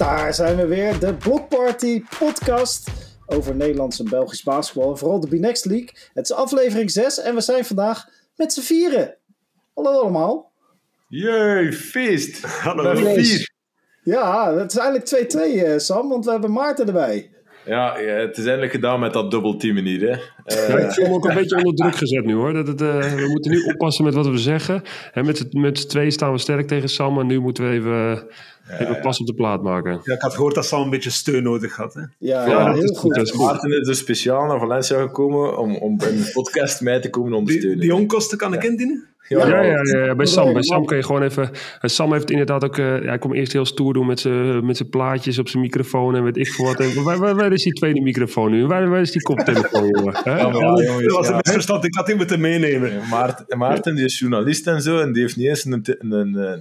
Daar zijn we weer, de Blockparty podcast over Nederlands en Belgisch basketbal. En vooral de B-Next League. Het is aflevering 6 en we zijn vandaag met z'n vieren. Hallo allemaal. Jee, feest. Hallo. vier. Ja, het is eigenlijk 2-2 eh, Sam, want we hebben Maarten erbij. Ja, ja, het is eindelijk gedaan met dat dubbelteamen hier. Hè. Eh, Ja, ik voel me ook een beetje onder druk gezet nu hoor. Dat het, eh, we moeten nu oppassen met wat we zeggen. En met, het- met z'n twee staan we sterk tegen Sam. En nu moeten we even, even pas op de plaat maken. Ja, ik had gehoord dat Sam een beetje steun nodig had. Hè? Ja, Ja, ja, dat heel is goed. Dat is goed. Maarten is dus speciaal naar Valencia gekomen om, om in de podcast mij te komen Die, ondersteunen. die onkosten kan ik indienen? Ja, Ja, ja, ja, ja, bij Sam, bij Sam kun je gewoon even... en Sam heeft inderdaad ook... eh, hij kwam eerst heel stoer doen met zijn met zijn plaatjes op zijn microfoon en weet ik veel wat. En waar, waar, waar is die tweede microfoon nu? Waar, waar is die koptelefoon, jongen? Hè? Ja, maar ja, jongens, Dat was een ja. misverstand, ik had die moeten meenemen. Ja, Maarten, Maarten die is journalist en zo, en die heeft niet eens een, een, een, een,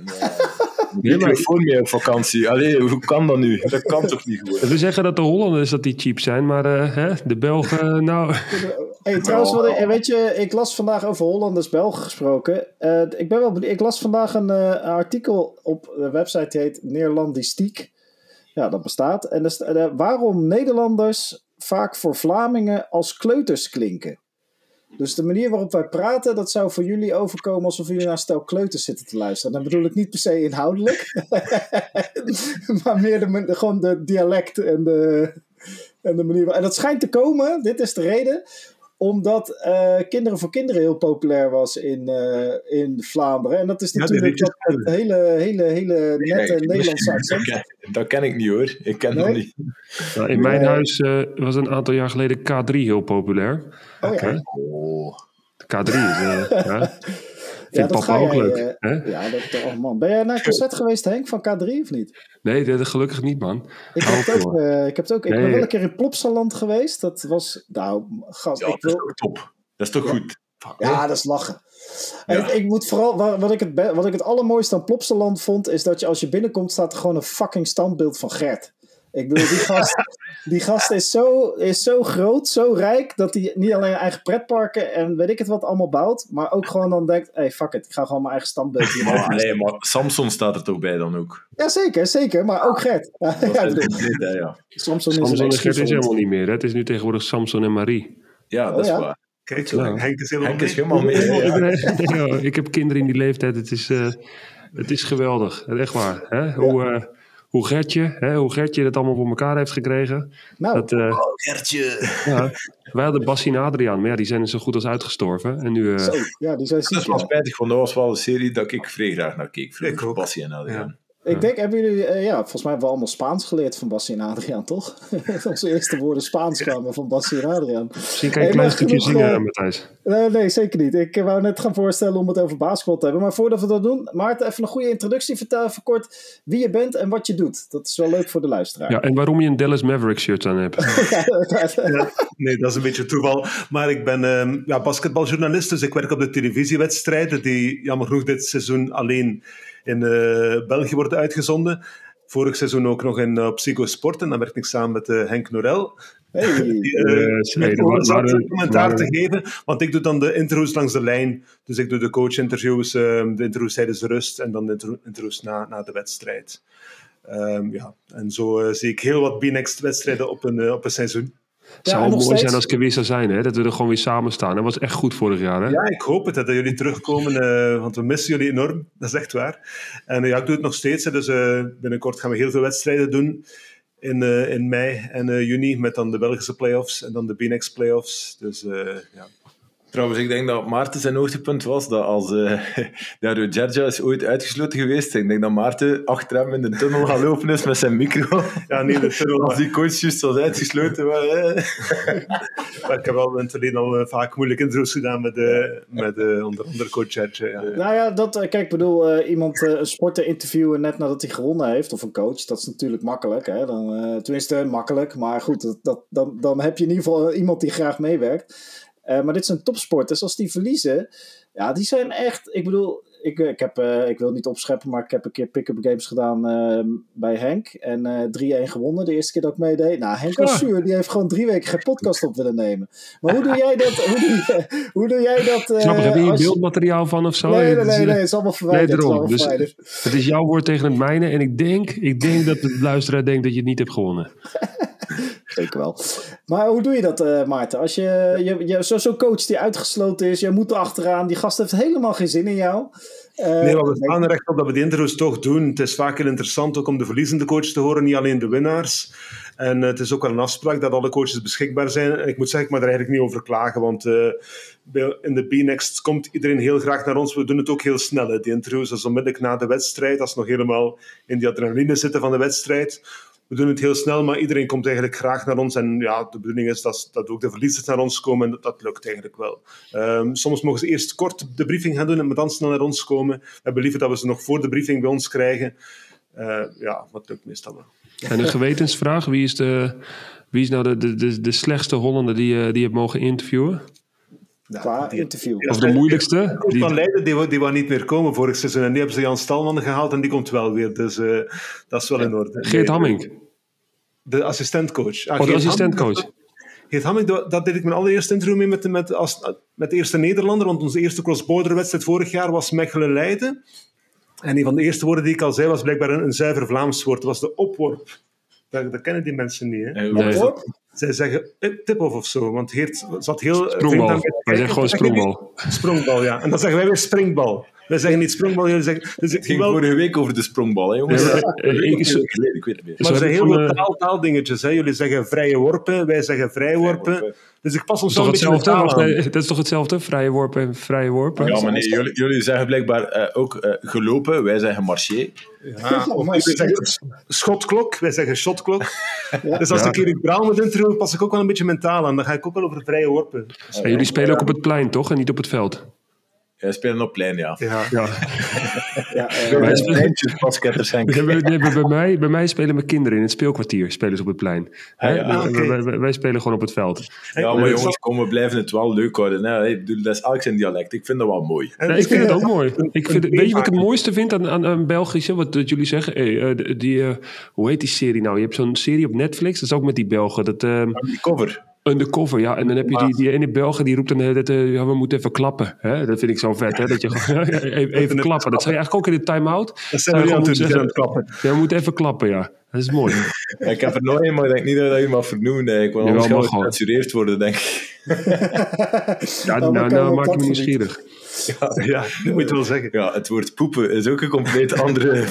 Nee, maar- microfoon meer op vakantie. Allee, hoe kan dat nu? Dat kan toch niet gewoon? We zeggen dat de Hollanders dat die cheap zijn, maar eh, hè, de Belgen, nou... Hey, trouwens, wat ik, weet je, ik las vandaag over Hollanders Belgen gesproken. Eh, ik ben wel benieuwd. Ik las vandaag een eh, artikel op de website die heet Neerlandistiek. Ja, dat bestaat. En sta- eh, waarom Nederlanders vaak voor Vlamingen als kleuters klinken. Dus de manier waarop wij praten, dat zou voor jullie overkomen alsof jullie naar een stel kleuters zitten te luisteren. Dan bedoel ik niet per se inhoudelijk, maar meer de, gewoon de dialect en de, en de manier. En dat schijnt te komen, dit is de reden, omdat eh, Kinderen voor Kinderen heel populair was in, eh, in Vlaanderen. En dat is Ja, natuurlijk liedjes dat, dat hele, hele, hele nette Kijk, Nederlandse accent. Dat ken, dat ken ik niet hoor. Ik ken dat Nee? niet. Nou, in mijn Nee. huis eh, was een aantal jaar geleden K3 heel populair. Oh ja. Oké. Oh. K3 is, ja. Ja, Vindt dat papa ga ook jij, leuk. eh, hè? Ja, dat, oh man. Ben jij naar een concert geweest, Henk, van K3 of niet? Nee, dat, gelukkig niet, man. Ik heb het ook. eh, ik, heb het ook ik ben wel een keer in Plopsaland geweest. Dat was, nou, gast, Ja, ik dat is wil, toch top. Dat is toch goed? Ja, dat is lachen. En ik moet vooral, wa- wat ik, het, wat ik het allermooiste aan Plopsaland vond, is dat je als je binnenkomt, staat er gewoon een fucking standbeeld van Gert. Ik bedoel, die gast, die gast is, zo, is zo groot, zo rijk, dat hij niet alleen eigen pretparken en weet ik het wat allemaal bouwt, maar ook gewoon dan denkt, hey, fuck it, ik ga gewoon mijn eigen standbeeld hier Maar, maken. nee, maar Samson staat er toch bij dan ook? Ja, zeker, zeker, maar ook Gert. Ja, hè, ja. Samson is Samson een en Gert is helemaal niet meer. Hè? Het is nu tegenwoordig Samson en Marie. Ja, dat is Oh, ja? waar. Kijk, Ja. Henk is helemaal Henk is mee. helemaal mee. ja. ja, ik heb kinderen in die leeftijd. Het is, eh, het is geweldig. Echt waar. Hè? Hoe, eh, hoe, Gertje, hè? hoe Gertje dat allemaal voor elkaar heeft gekregen. Nou, Dat, eh, Gertje. ja. Wij hadden Bassie en Adriaan, maar ja, die zijn zo goed als uitgestorven. En nu, eh, zo, ja, die zijn Dat ziek. is wel ja. spijtig, want dat was wel een serie dat ik vrij graag naar keek. Vroeger, Ik ook. Bassie en Adriaan. Ik denk, hebben jullie, eh, ja, volgens mij hebben we allemaal Spaans geleerd van Bassie en Adriaan, toch? Onze eerste woorden Spaans kwamen van Bassie en Adriaan. misschien kan je een klein stukje zingen, eh, Matthijs. Nee, nee, zeker niet. Ik wou net gaan voorstellen om het over basketbal te hebben. Maar voordat we dat doen, Maarten, even een goede introductie. Vertel even kort wie je bent en wat je doet. Dat is wel leuk voor de luisteraar. Ja, en waarom je een Dallas Mavericks shirt aan hebt. Ja, nee, dat is een beetje toeval. Maar ik ben ehm, ja, basketbaljournalist, dus ik werk op de televisiewedstrijden die jammer genoeg dit seizoen alleen in eh, België worden uitgezonden. Vorig seizoen ook nog in uh, Psycho Sport en dan werkte ik samen met eh, Henk Norel. Hey. Die, eh, een commentaar te geven, want ik doe dan de intro's langs de lijn. Dus ik doe de coach-interviews, ehm, de intro's tijdens de rust en dan de intro- intro's na, na de wedstrijd. Ehm, ja. En zo eh, zie ik heel wat B-Next-wedstrijden op een, eh, op een seizoen. Het Ja, zou nog mooi steeds- zijn als ik er weer zou zijn, hè? dat we er gewoon weer samen staan. Dat was echt goed vorig jaar. Hè? Ja, ik hoop het, hè, dat jullie terugkomen, eh, want we missen jullie enorm. Dat is echt waar. En eh, ja, ik doe het nog steeds. hè, dus eh, binnenkort gaan we heel veel wedstrijden doen in, eh, in mei en eh, juni, met dan de Belgische playoffs en dan de B-Next playoffs. Dus eh, ja. Trouwens, ik denk dat Maarten zijn hoogtepunt was dat als uh, Dario is ooit uitgesloten geweest. Ik denk dat Maarten achter hem in de tunnel gaan lopen is met zijn micro. Ja, niet de tunnel, Als die coach juist was uitgesloten. Maar, eh. maar ik heb al in het verleden al eh, vaak moeilijke intro's gedaan met, eh, met eh, onder andere coach. Ja. Nou ja, dat, eh, kijk, ik bedoel, eh, iemand, eh, een sporter interviewen net nadat hij gewonnen heeft, of een coach, dat is natuurlijk makkelijk. Hè? Dan, eh, tenminste, makkelijk, maar goed, dat, dat, dan, dan heb je in ieder geval iemand die graag meewerkt. Eh, maar dit zijn topsporters, als die verliezen, ja, die zijn echt, ik bedoel, ik, ik, heb, uh, ik wil niet opscheppen, maar ik heb een keer pick-up games gedaan uh, bij Henk. En uh, 3-1 gewonnen de eerste keer dat ik meedeed. Nou, Henk was zuur. Die heeft gewoon drie weken geen podcast op willen nemen. Maar hoe doe jij dat? Hoe doe, hoe doe jij dat? Snap heb je hier beeldmateriaal van of zo? Nee, nee, nee, nee, het is allemaal verwijderd. Nee, dus, het is jouw woord tegen het mijne. En ik denk, ik denk dat de luisteraar denkt dat je het niet hebt gewonnen. Zeker wel. Maar hoe doe je dat, uh, Maarten? Als je, je, je zo'n zo coach die uitgesloten is, je moet er achteraan, die gast heeft helemaal geen zin in jou. Uh, nee, maar we staan er echt op dat we de interviews toch doen. Het is vaak heel interessant ook om de verliezende coach te horen, niet alleen de winnaars. En uh, het is ook wel een afspraak dat alle coaches beschikbaar zijn. Ik moet zeggen, ik mag er eigenlijk niet over klagen, want in de B-Next komt iedereen heel graag naar ons. We doen het ook heel snel, hè, die interviews. Dus onmiddellijk na de wedstrijd, als ze nog helemaal in die adrenaline zitten van de wedstrijd we doen het heel snel, maar iedereen komt eigenlijk graag naar ons. En ja, de bedoeling is dat, dat ook de verliezers naar ons komen en dat, dat lukt eigenlijk wel. Um, soms mogen ze eerst kort de briefing gaan doen en dan snel naar ons komen. We hebben liever dat we ze nog voor de briefing bij ons krijgen. Uh, ja, dat lukt meestal wel. En een gewetensvraag, wie is, de, wie is nou de, de, de, de slechtste Hollander die, uh, die je hebt mogen interviewen? Qua interview. Of de moeilijkste? Die van Leiden, die, die wou niet meer komen vorig seizoen. En nu hebben ze Jan Stalman gehaald en die komt wel weer. Dus uh, dat is wel in orde. Geert Hamming. De assistentcoach. Ah, oh, de assistentcoach. Geert Hamming, dat deed ik mijn allereerste interview mee met, met, als, met de eerste Nederlander. Want onze eerste cross-border wedstrijd vorig jaar was Mechelen-Leiden. En een van de eerste woorden die ik al zei was blijkbaar een, een zuiver Vlaams woord. Dat was de opworp. Dat, dat, kennen die mensen niet. Hè? Nee. Zij zeggen tip-off of zo, want Geert zat heel... Sprongbal. Wij zeggen gewoon sprongbal. Sprongbal, ja. En dan zeggen wij weer springbal. Wij zeggen niet sprongbal, jullie zeggen... Dus het ging wel... vorige week over de sprongbal, hè, jongens. Ja, ja, ik, ik, weet het niet Maar er zijn heel veel taal, taaldingetjes. Hè. Jullie zeggen vrije worpen, wij zeggen vrijworpen. Dus ik pas ons wel een beetje hetzelfde, nee, Dat is toch hetzelfde? Vrije worpen en vrije worpen? Ja, maar nee, jullie, jullie zeggen blijkbaar uh, ook uh, gelopen. Wij zeggen marché. Ja, of wij zeggen schotklok. Wij zeggen shotklok. ja. Dus als ja. ik hier in Braal moet interviewen, pas ik ook wel een beetje mentaal aan. Dan ga ik ook wel over vrije worpen. Ja, jullie spelen ook op het plein, toch? En niet op het veld? Ja, spelen op plein, ja. Ja. ja. ja wij spelen basketters zijn. bij, mij, bij mij spelen mijn kinderen in het speelkwartier, spelen ze op het plein. Ah, ja, ah, okay. wij, wij, wij, spelen gewoon op het veld. Ja, maar jongens, kom, we blijven het wel leuk houden. Nee, dat is elk zijn dialect. Ik vind dat wel mooi. Ja, ik vind het ook mooi. Ik vind, weet je wat ik het mooiste vind aan, aan, aan Belgische? Wat dat jullie zeggen? Hey, uh, die, uh, hoe heet die serie nou? Je hebt zo'n serie op Netflix, dat is ook met die Belgen. Dat, uh, die cover. Undercover, ja. En dan heb je die, die ene Belgen die roept dan dat uh, ja, we moeten even klappen. Hè? Dat vind ik zo vet, hè? Dat je gewoon even, even klappen. Dat zou je eigenlijk ook in de time-out. Dat zijn we gewoon zeggen, klappen. Ja, we moeten even klappen, ja. Dat is mooi. ik heb er nog een, maar ik denk niet dat je mag vernoemen. Ik wil anders gecensureerd worden, denk ik. ja, nou, nou, nou maak je me nieuwsgierig. Ja, ja, dat moet je wel zeggen. Ja, het woord poepen is ook een compleet andere...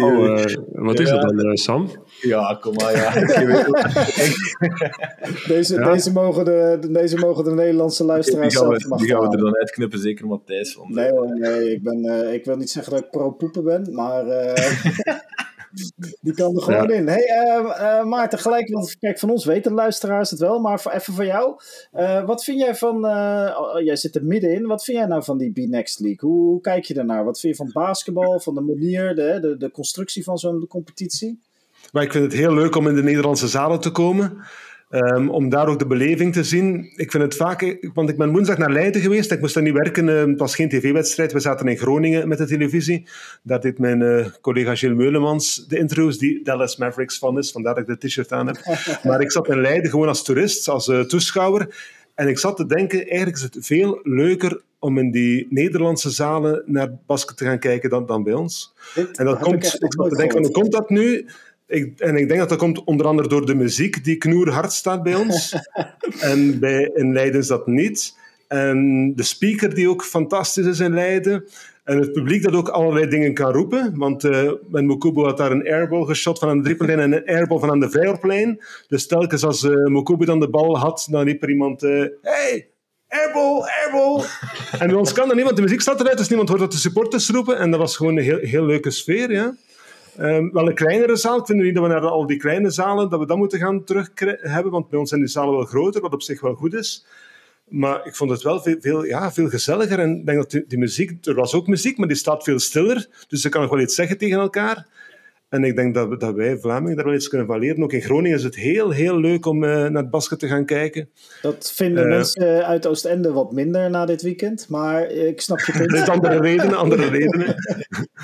oh, uh, wat is dat dan, uh, Sam? Ja, kom maar, ja. deze, ja? Deze, mogen de, deze mogen de Nederlandse luisteraars die gaan we, zelf Die gaan we er dan uitknippen, zeker Matthijs. Van nee, nee ik, ben, uh, ik wil niet zeggen dat ik pro-poepen ben, maar... Die kan er gewoon ja. in. Hey, uh, Maarten, gelijk, want kijk, van ons weten de luisteraars het wel, maar voor, even voor jou. Wat vind jij van, oh, jij zit er middenin, wat vind jij nou van die B-Next League? Hoe, hoe, kijk je daarnaar? Wat vind je van basketbal, van de manier, de, de, de constructie van zo'n competitie? Maar ik vind het heel leuk om in de Nederlandse zalen te komen. Um, om daar ook de beleving te zien. Ik vind het vaak, want ik ben woensdag naar Leiden geweest. Ik moest daar niet werken. Het was geen tv-wedstrijd. We zaten in Groningen met de televisie. Daar deed mijn uh, collega Gilles Meulemans de interviews, die Dallas Mavericks van is. Vandaar dat ik de t-shirt aan heb. maar ik zat in Leiden gewoon als toerist, als uh, toeschouwer. En ik zat te denken, eigenlijk is het veel leuker om in die Nederlandse zalen naar basket te gaan kijken dan, dan bij ons. Dit en dat komt, ik, ik zat te denken, hoe komt dat nu? Ik, en ik denk dat dat komt onder andere door de muziek die knoerhard staat bij ons. en bij, in Leiden is dat niet. En de speaker die ook fantastisch is in Leiden. En het publiek dat ook allerlei dingen kan roepen. Want uh, Ben Mokubo had daar een airball geschot van aan de driepuntlijn en een airball van aan de vijverplijn. Dus telkens als uh, Mokubo dan de bal had, dan riep er iemand... Uh, hey, airball, airball! en bij ons kan niet, want de muziek staat eruit, dus niemand hoort dat de supporters roepen. En dat was gewoon een heel, heel leuke sfeer, ja. Um, wel een kleinere zaal. Ik vind niet dat we naar al die kleine zalen dat we dat moeten gaan terug hebben, want bij ons zijn die zalen wel groter, wat op zich wel goed is. Maar ik vond het wel veel, ja, veel gezelliger. En ik denk dat die, muziek, er was ook muziek, maar die staat veel stiller. Dus ze kan nog wel iets zeggen tegen elkaar. En ik denk dat, dat wij Vlamingen daar wel iets kunnen van leren. Ook in Groningen is het heel, heel leuk om uh, naar het basket te gaan kijken. Dat vinden uh, mensen uit Oostende wat minder na dit weekend. Maar ik snap je punt. Met andere redenen, andere redenen.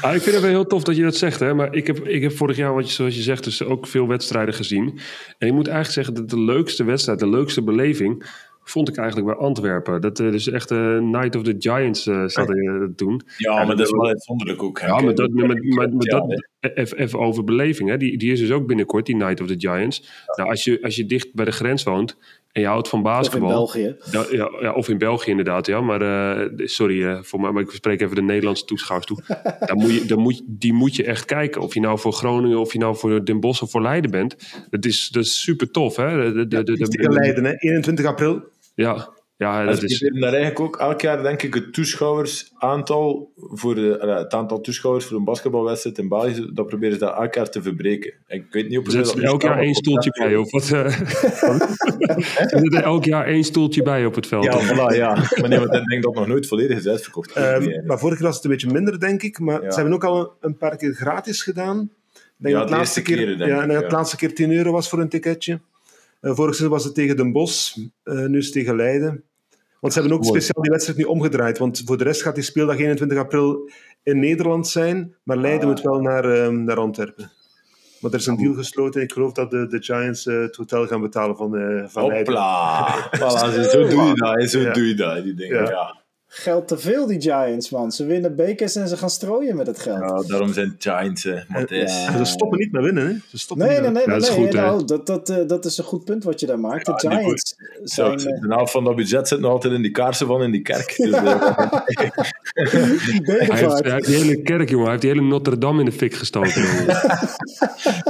ah, ik vind het wel heel tof dat je dat zegt. Hè? Maar ik heb, ik heb vorig jaar, wat je, zoals je zegt, dus ook veel wedstrijden gezien. En ik moet eigenlijk zeggen dat de leukste wedstrijd, de leukste beleving vond ik eigenlijk bij Antwerpen. Dat uh, dus echt uh, Night of the Giants uh, zat er toen. Ja, ja, maar dat is wel uitzonderlijk ook. Ja, maar dat, maar, maar, maar dat even over beleving. Hè. Die, die is dus ook binnenkort, die Night of the Giants. Ja. Nou, als je, als je dicht bij de grens woont en je houdt van basketbal. Of in België. Ja, ja, of in België inderdaad, ja. Maar sorry voor mij, maar ik spreek even de Nederlandse toeschouwers toe. dan moet je, dan moet, die moet je echt kijken. Of je nou voor Groningen, of je nou voor Den Bosch of voor Leiden bent. Dat is, dat is super tof, hè. De, de, de, de, Leiden, hè. 21 april. Ja, ja, dat is... daar eigenlijk ook elk jaar, denk ik, het toeschouwersaantal voor de, het aantal toeschouwers voor een basketbalwedstrijd in België, dat proberen ze dat elk jaar te verbreken. Ik weet niet op er zit elk jaar één stoeltje bij, of wat? Uh, er zit er elk jaar één stoeltje bij op het veld. Ja, voilà, ja. Maar nee, want ik denk dat nog nooit volledig is uitverkocht. Um, maar vorig jaar was het een beetje minder, denk ik. Maar ja. ze hebben ook al een, een paar keer gratis gedaan. Denk ja, dat de laatste keer, keer denk ja, ik, ja. het laatste keer 10 euro was voor een ticketje. Uh, vorig seizoen was het tegen Den Bosch, uh, nu is het tegen Leiden. Want ze hebben ook speciaal die wedstrijd nu omgedraaid. Want voor de rest gaat die speeldag 21 april in Nederland zijn. Maar Leiden ah. moet wel naar, uh, naar Antwerpen. Maar er is een deal gesloten. Ik geloof dat de, de Giants uh, het hotel gaan betalen van, uh, van Hopla. voilà, zo doe je dat. Zo ja. doe je dat. Die dingen, ja. ja. Geld te veel, die Giants, man. Ze winnen bekers en ze gaan strooien met het geld. Ja, daarom zijn Giants, uh, Matthijs. Ja. Ze stoppen niet met winnen, hè? Ze stoppen nee, niet nee, nee, dat, nee, is goed, nou, dat, dat, uh, dat is een goed punt wat je daar maakt. de Giants zijn... De helft van dat budget zit nog altijd in die kaarsen van in die kerk. Dus, hij, heeft, hij heeft die hele kerk, jongen. Hij heeft die hele Notre Dame in de fik gestoken.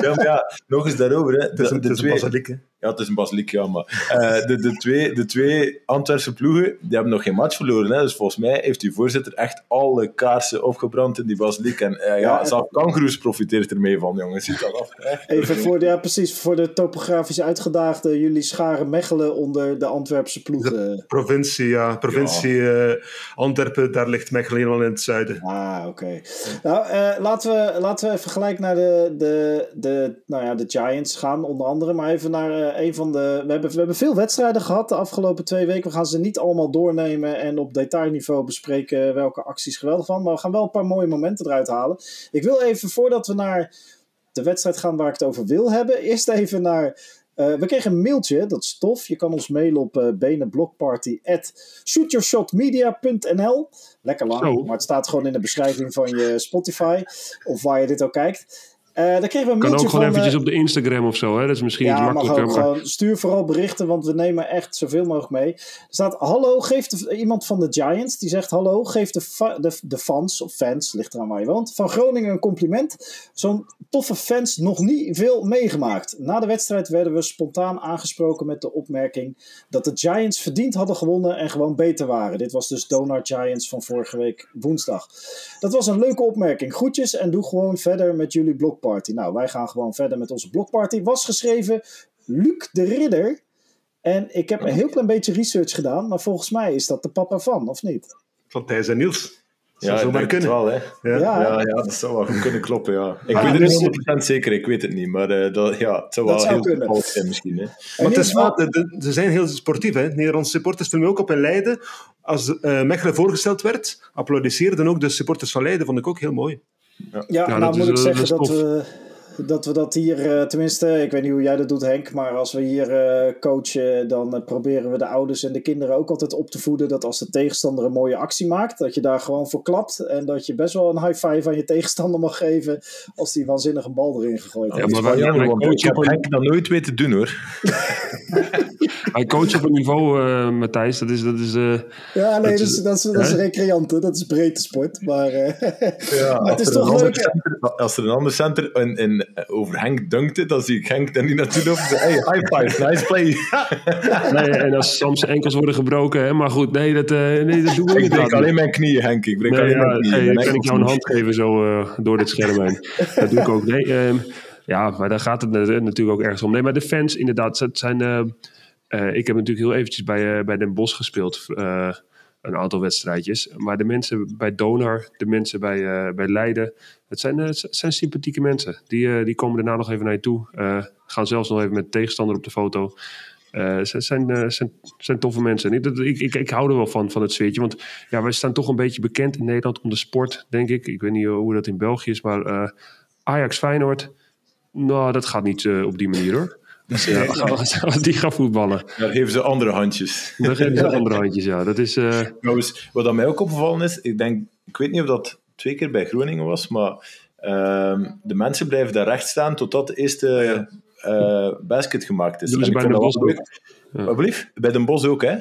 ja, maar ja, nog eens daarover. Hè. Het is een, de, de twee, basiliek, hè? Ja, het is een basiliek, ja. Maar uh, de, de, twee, de twee Antwerpse ploegen, die hebben nog geen match verloren. Hè. Dus volgens mij heeft die voorzitter echt alle kaarsen opgebrand in die basiliek. En uh, ja, ja, zelfs kangoeroes profiteert ermee van, jongens. Ziet dat af. Hè. Even voor de, ja, precies, voor de topografisch uitgedaagde. Jullie scharen Mechelen onder de Antwerpse ploegen. De provincie, ja. Provincie ja. Uh, Antwerpen, daar ligt Mechelen helemaal in het zuiden. Ah, oké. Okay. Nou, laten, we, laten we even gelijk naar de, de, de, nou ja, de Giants gaan, onder andere. Maar even naar een van de. We hebben, we hebben veel wedstrijden gehad de afgelopen twee weken. We gaan ze niet allemaal doornemen en op detailniveau bespreken welke acties geweldig van. Maar we gaan wel een paar mooie momenten eruit halen. Ik wil even, voordat we naar de wedstrijd gaan waar ik het over wil hebben, eerst even naar. Uh, we kregen een mailtje, dat is tof. Je kan ons mailen op uh, benenblokparty.shootyourshotmedia.nl Lekker lang, Zo. maar het staat gewoon in de beschrijving van je Spotify of waar je dit ook kijkt. Uh, dan kregen we een kan ook gewoon van, eventjes uh, op de Instagram of zo, hè? Dat is misschien ja, iets makkelijker. Maar, gewoon, stuur vooral berichten, want we nemen echt zoveel mogelijk mee. Er staat, hallo, geeft de, iemand van de Giants, die zegt, hallo, geef de, de, de fans, of fans, ligt eraan waar je woont, van Groningen een compliment. Zo'n toffe fans nog niet veel meegemaakt. Na de wedstrijd werden we spontaan aangesproken met de opmerking dat de Giants verdiend hadden gewonnen en gewoon beter waren. Dit was dus Donut Giants van vorige week woensdag. Dat was een leuke opmerking. Groetjes en doe gewoon verder met jullie blog Party. Nou, wij gaan gewoon verder met onze blogparty. Was geschreven Luc de Ridder. En ik heb een heel klein beetje research gedaan, maar volgens mij is dat de papa van, of niet? Van Thijs en Niels. Ja, ik denk het wel, hè. Ja. Ja, ja, ja, dat zou wel goed kunnen kloppen, ja. Ik ah, weet het niet 100% zeker, ik weet het niet. Maar uh, dat, ja, het zou dat wel zou heel kunnen. fout zijn misschien, hè. Maar het is wel, de, de, ze zijn heel sportief, hè. Nederlandse supporters filmen ook op in Leiden. Als uh, Mechelen voorgesteld werd, applaudisseerden ook de supporters van Leiden. Vond ik ook heel mooi. Ja, ja nou moet ik zeggen dat, dat we dat we dat hier, uh, tenminste, ik weet niet hoe jij dat doet Henk, maar als we hier uh, coachen, dan uh, proberen we de ouders en de kinderen ook altijd op te voeden dat als de tegenstander een mooie actie maakt, dat je daar gewoon voor klapt en dat je best wel een high five aan je tegenstander mag geven als die waanzinnig een bal erin gegooid heeft. Ja, maar wij, wij coach heb Henk dat nooit weten doen hoor. Hij coach op een niveau, Matthijs, dat is... Dat is ja, nee, dat is, dat is, dat is recreante, dat is breedte sport, maar, ja, maar het is toch leuk. Center, als er een ander center in, in over Henk dunkte, dan zie ik Henk dan niet naartoe en hey, high five, nice play. nee, en als soms enkels worden gebroken, hè, maar goed, nee, dat, uh, nee, dat doen we niet. Ik breek alleen mijn knieën, Henk. Ik breek nee, alleen ja, mijn knieën. Kan ik jou een hand geven zo uh, door dit scherm heen. dat doe ik ook. Nee, uh, ja, maar daar gaat het natuurlijk ook ergens om. Nee, maar de fans, inderdaad, het zijn... ik heb natuurlijk heel eventjes bij, bij Den Bosch gespeeld een aantal wedstrijdjes. Maar de mensen bij Donar, de mensen bij, bij Leiden, het zijn, het zijn sympathieke mensen. Die, die komen daarna nog even naar je toe. gaan zelfs nog even met de tegenstander op de foto. Ze zijn, zijn, zijn toffe mensen. Ik, ik, ik, ik, hou er wel van, van het sfeertje. Want ja, wij staan toch een beetje bekend in Nederland om de sport, denk ik. Ik weet niet hoe dat in België is, maar uh, Ajax Feyenoord, nou, dat gaat niet op die manier hoor. Dus, ja, als, die gaan voetballen. Daar geven ze andere handjes. Daar geven ze andere handjes, ja. Dat is, Trouwens, wat aan mij ook opgevallen is, ik denk, ik weet niet of dat twee keer bij Groningen was, maar ehm, de mensen blijven daar recht staan totdat de eerste uh, basket gemaakt is. Dus bij de Bos ook. Ja. Bij Den Bos ook, hè?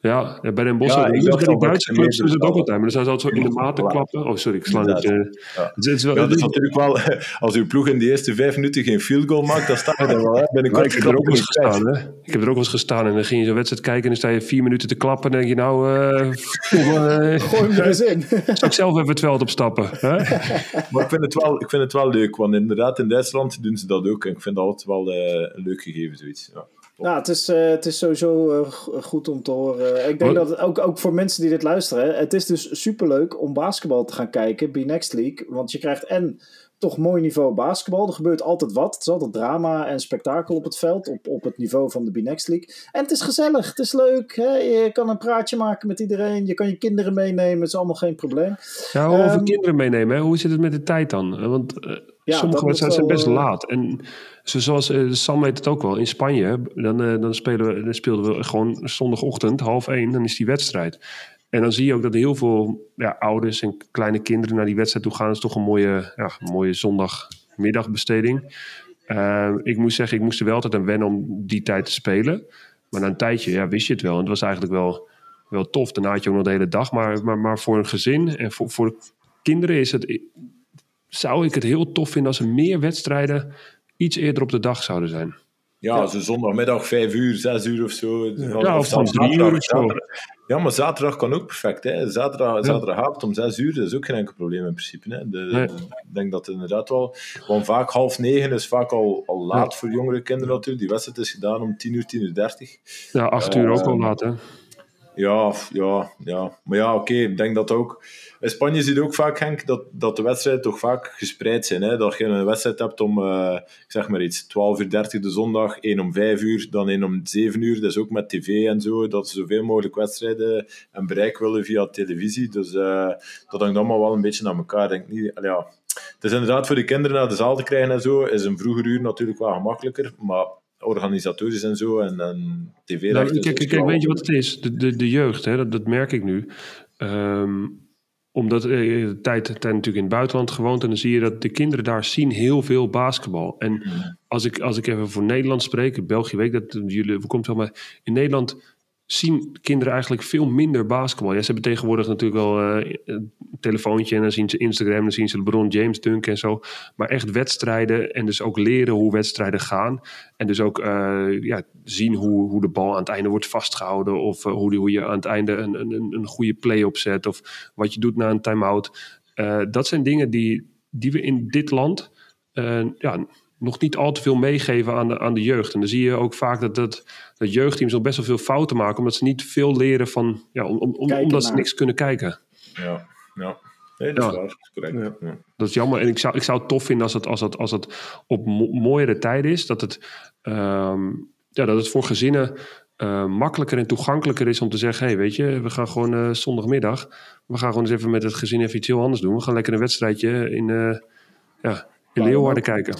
Ja, bij Den Bos. Ja, ik dacht bij die Duitse clubs is het ook altijd. Maar dan zou ze zo in de maten klappen. Oh, sorry, ik sla het. Uh, ja. het, is wel, ja, dat is natuurlijk wel... Als uw ploeg in de eerste vijf minuten geen field goal maakt, dan sta je er wel. Hè. Binnenkort ik heb er ook eens gestaan. Hè. Ik heb er ook wel eens gestaan. En dan ging je zo'n wedstrijd kijken en dan sta je vier minuten te klappen. En dan denk je nou... Uh, Gooi hem er eens in. Zou ik zelf even het veld opstappen. Hè? maar ik vind, het wel, ik vind het wel leuk. Want inderdaad, in Duitsland doen ze dat ook. En ik vind dat altijd wel uh, een leuk gegeven, zoiets. Ja. Nou, het is, uh, het is sowieso uh, goed om te horen. Ik denk dat ook, ook voor mensen die dit luisteren, het is dus superleuk om basketbal te gaan kijken, B-Next League. Want je krijgt en toch mooi niveau basketbal. Er gebeurt altijd wat. Het is altijd drama en spektakel op het veld, op, op het niveau van de B-Next League. En het is gezellig, het is leuk. Hè? Je kan een praatje maken met iedereen. Je kan je kinderen meenemen, het is allemaal geen probleem. Ja, over um, kinderen meenemen, hè? hoe zit het met de tijd dan? Want uh, ja, sommige wedstrijden zijn best laat. En zoals uh, Sam weet het ook wel, in Spanje, dan, uh, dan, spelen we, dan speelden we gewoon zondagochtend, half één, dan is die wedstrijd. En dan zie je ook dat heel veel ja, ouders en kleine kinderen naar die wedstrijd toe gaan. Dat is toch een mooie, ja, mooie zondagmiddagbesteding. Uh, ik moet zeggen, ik moest er wel altijd aan wennen om die tijd te spelen. Maar na een tijdje ja, wist je het wel. En het was eigenlijk wel, wel tof. Daarna had je ook nog de hele dag. Maar, maar, maar voor een gezin en voor, voor kinderen is het, zou ik het heel tof vinden als er meer wedstrijden iets eerder op de dag zouden zijn. Ja, ja. zondagmiddag vijf uur, zes uur of zo. Ja, of van drie uur of zo. Ja, maar zaterdag kan ook perfect. Hè. Zaterdag, ja. Zaterdagavond om zes uur, dat is ook geen enkel probleem in principe. Hè. De, nee. Ik denk dat het inderdaad wel... Want vaak half negen is vaak al, al laat ja. voor jongere kinderen natuurlijk. Die wedstrijd is gedaan om tien uur, tien uur dertig. Ja, acht uur uh, ook al laat, hè. Ja, ja, ja. Maar ja, oké, ik denk dat ook... In Spanje zie ook vaak, Henk, dat, dat de wedstrijden toch vaak gespreid zijn. Hè? Dat je een wedstrijd hebt om, uh, ik zeg maar iets, 12 uur 30 de zondag, één om 5 uur, dan één om 7 uur. Dat is ook met tv en zo, dat ze zoveel mogelijk wedstrijden en bereik willen via televisie. Dus uh, dat hangt allemaal wel een beetje naar elkaar. Denk niet, ja. Het is inderdaad voor de kinderen naar de zaal te krijgen en zo, is een vroeger uur natuurlijk wel gemakkelijker, maar organisatorisch en zo en, en tv nou, Kijk, kijk, kijk weet je wat het is? De, de, de jeugd, hè, dat, dat merk ik nu. Um, omdat eh, de tijd, tijd natuurlijk in het buitenland gewoond. En dan zie je dat de kinderen daar zien heel veel basketbal. En als ik, als ik even voor Nederland spreek, België weet dat jullie voorkomt wel, maar in Nederland zien kinderen eigenlijk veel minder basketbal. Ja, ze hebben tegenwoordig natuurlijk wel uh, een telefoontje en dan zien ze Instagram, dan zien ze LeBron James dunken en zo. Maar echt wedstrijden en dus ook leren hoe wedstrijden gaan. En dus ook uh, ja, zien hoe, hoe de bal aan het einde wordt vastgehouden of uh, hoe, hoe je aan het einde een, een, een goede play opzet of wat je doet na een time-out. dat zijn dingen die, die we in dit land ja, nog niet al te veel meegeven aan de, aan de jeugd. En dan zie je ook vaak dat, dat, dat jeugdteams al best wel veel fouten maken, omdat ze niet veel leren van, ja, om, om, omdat naar. ze niks kunnen kijken. Ja, ja. Nee, dat, ja. Is correct. Ja. dat is jammer. En ik zou, ik zou het tof vinden als het, als het, als het op mo mooiere tijden is. Dat het, um, ja, dat het voor gezinnen uh, makkelijker en toegankelijker is om te zeggen: hey, weet je, we gaan gewoon uh, zondagmiddag. We gaan gewoon eens even met het gezin even iets heel anders doen. We gaan lekker een wedstrijdje in, uh, ja, in Leeuwarden kijken.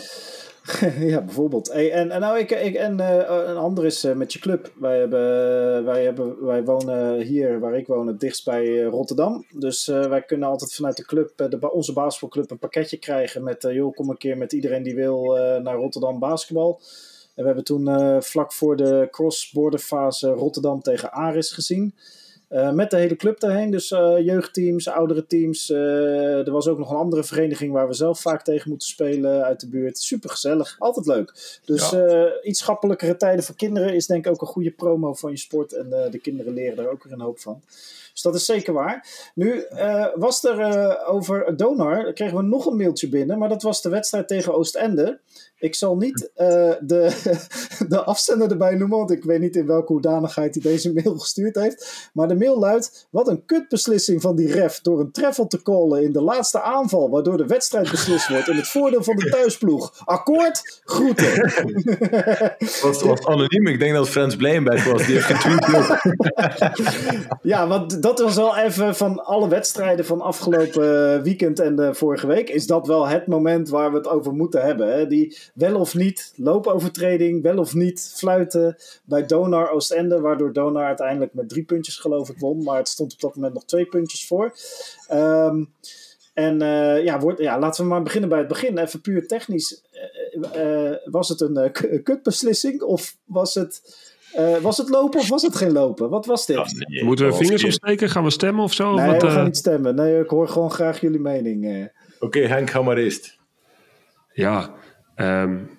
ja, bijvoorbeeld. En, en, nou, ik, ik, en uh, een ander is uh, met je club. Wij, hebben, wij, hebben, wij wonen hier, waar ik woon, het dichtst bij Rotterdam. Dus wij kunnen altijd vanuit de club, de, onze basketbalclub, een pakketje krijgen met... joh, kom een keer met iedereen die wil naar Rotterdam basketbal. En we hebben toen vlak voor de cross-border fase Rotterdam tegen Aris gezien. Uh, met de hele club daarheen. Dus uh, jeugdteams, oudere teams. Uh, er was ook nog een andere vereniging waar we zelf vaak tegen moeten spelen uit de buurt. Super gezellig, altijd leuk. Dus ja. iets schappelijkere tijden voor kinderen is denk ik ook een goede promo van je sport. En de kinderen leren daar ook weer een hoop van. Dus dat is zeker waar. Nu was er over Donar, kregen we nog een mailtje binnen, maar dat was de wedstrijd tegen Oostende. Ik zal niet uh, de, de afzender erbij noemen, want ik weet niet in welke hoedanigheid hij deze mail gestuurd heeft. Maar de mail luidt: Wat een kutbeslissing van die ref door een treffel te callen in de laatste aanval, waardoor de wedstrijd beslist wordt in het voordeel van de thuisploeg. Akkoord, groeten. was, was anoniem, ik denk dat Frans Blijnberg was, die heeft getweet. ja, want dat was wel even van alle wedstrijden van afgelopen weekend en de vorige week, is dat wel het moment waar we het over moeten hebben. Hè? Die wel of niet loopovertreding, wel of niet fluiten bij Donar Oostende, waardoor Donar uiteindelijk met drie puntjes geloof ik won, maar het stond op dat moment nog twee puntjes voor. Ehm, en uh, ja, wordt, ja, laten we maar beginnen bij het begin. Even puur technisch. Was het een kutbeslissing of was het... was het lopen of was het geen lopen? Wat was dit? Nee, Moeten we vingers opsteken? Gaan we stemmen of zo? Nee, we gaan niet stemmen. Nee, ik hoor gewoon graag jullie mening. Oké, okay, Henk, ga maar eerst. Ja, Um,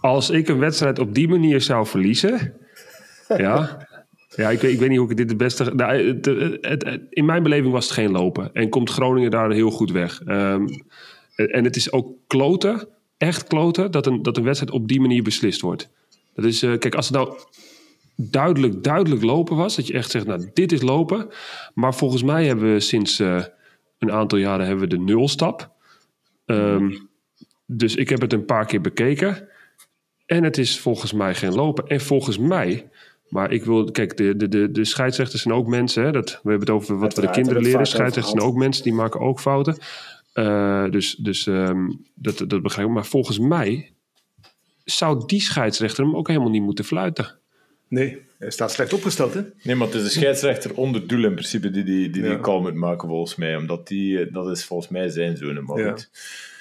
als ik een wedstrijd op die manier zou verliezen. ja. Ja, ik, ik weet niet hoe ik dit het beste. Nou, het, in mijn beleving was het geen lopen. En komt Groningen daar heel goed weg. Um, en het is ook kloten, echt kloten, dat een, dat een wedstrijd op die manier beslist wordt. Dat is, uh, kijk, als het nou duidelijk, duidelijk lopen was, dat je echt zegt, nou, dit is lopen. Maar volgens mij hebben we sinds uh, een aantal jaren hebben we de nulstap. Um, dus ik heb het een paar keer bekeken. En het is volgens mij geen lopen. En volgens mij, maar ik wil, kijk, de, de, de, de scheidsrechters zijn ook mensen. Hè, dat, we hebben het over wat we de kinderen leren. Scheidsrechters zijn ook mensen, die maken ook fouten. Uh, dus dus um, dat, dat begrijp ik. Maar volgens mij zou die scheidsrechter hem ook helemaal niet moeten fluiten. Nee, hij staat slecht opgesteld, hè? Nee, maar het is een scheidsrechter onder doel in principe die die, die, die call moet maken, volgens mij. Omdat die, eh, dat is volgens mij zijn zoon. Maar ja.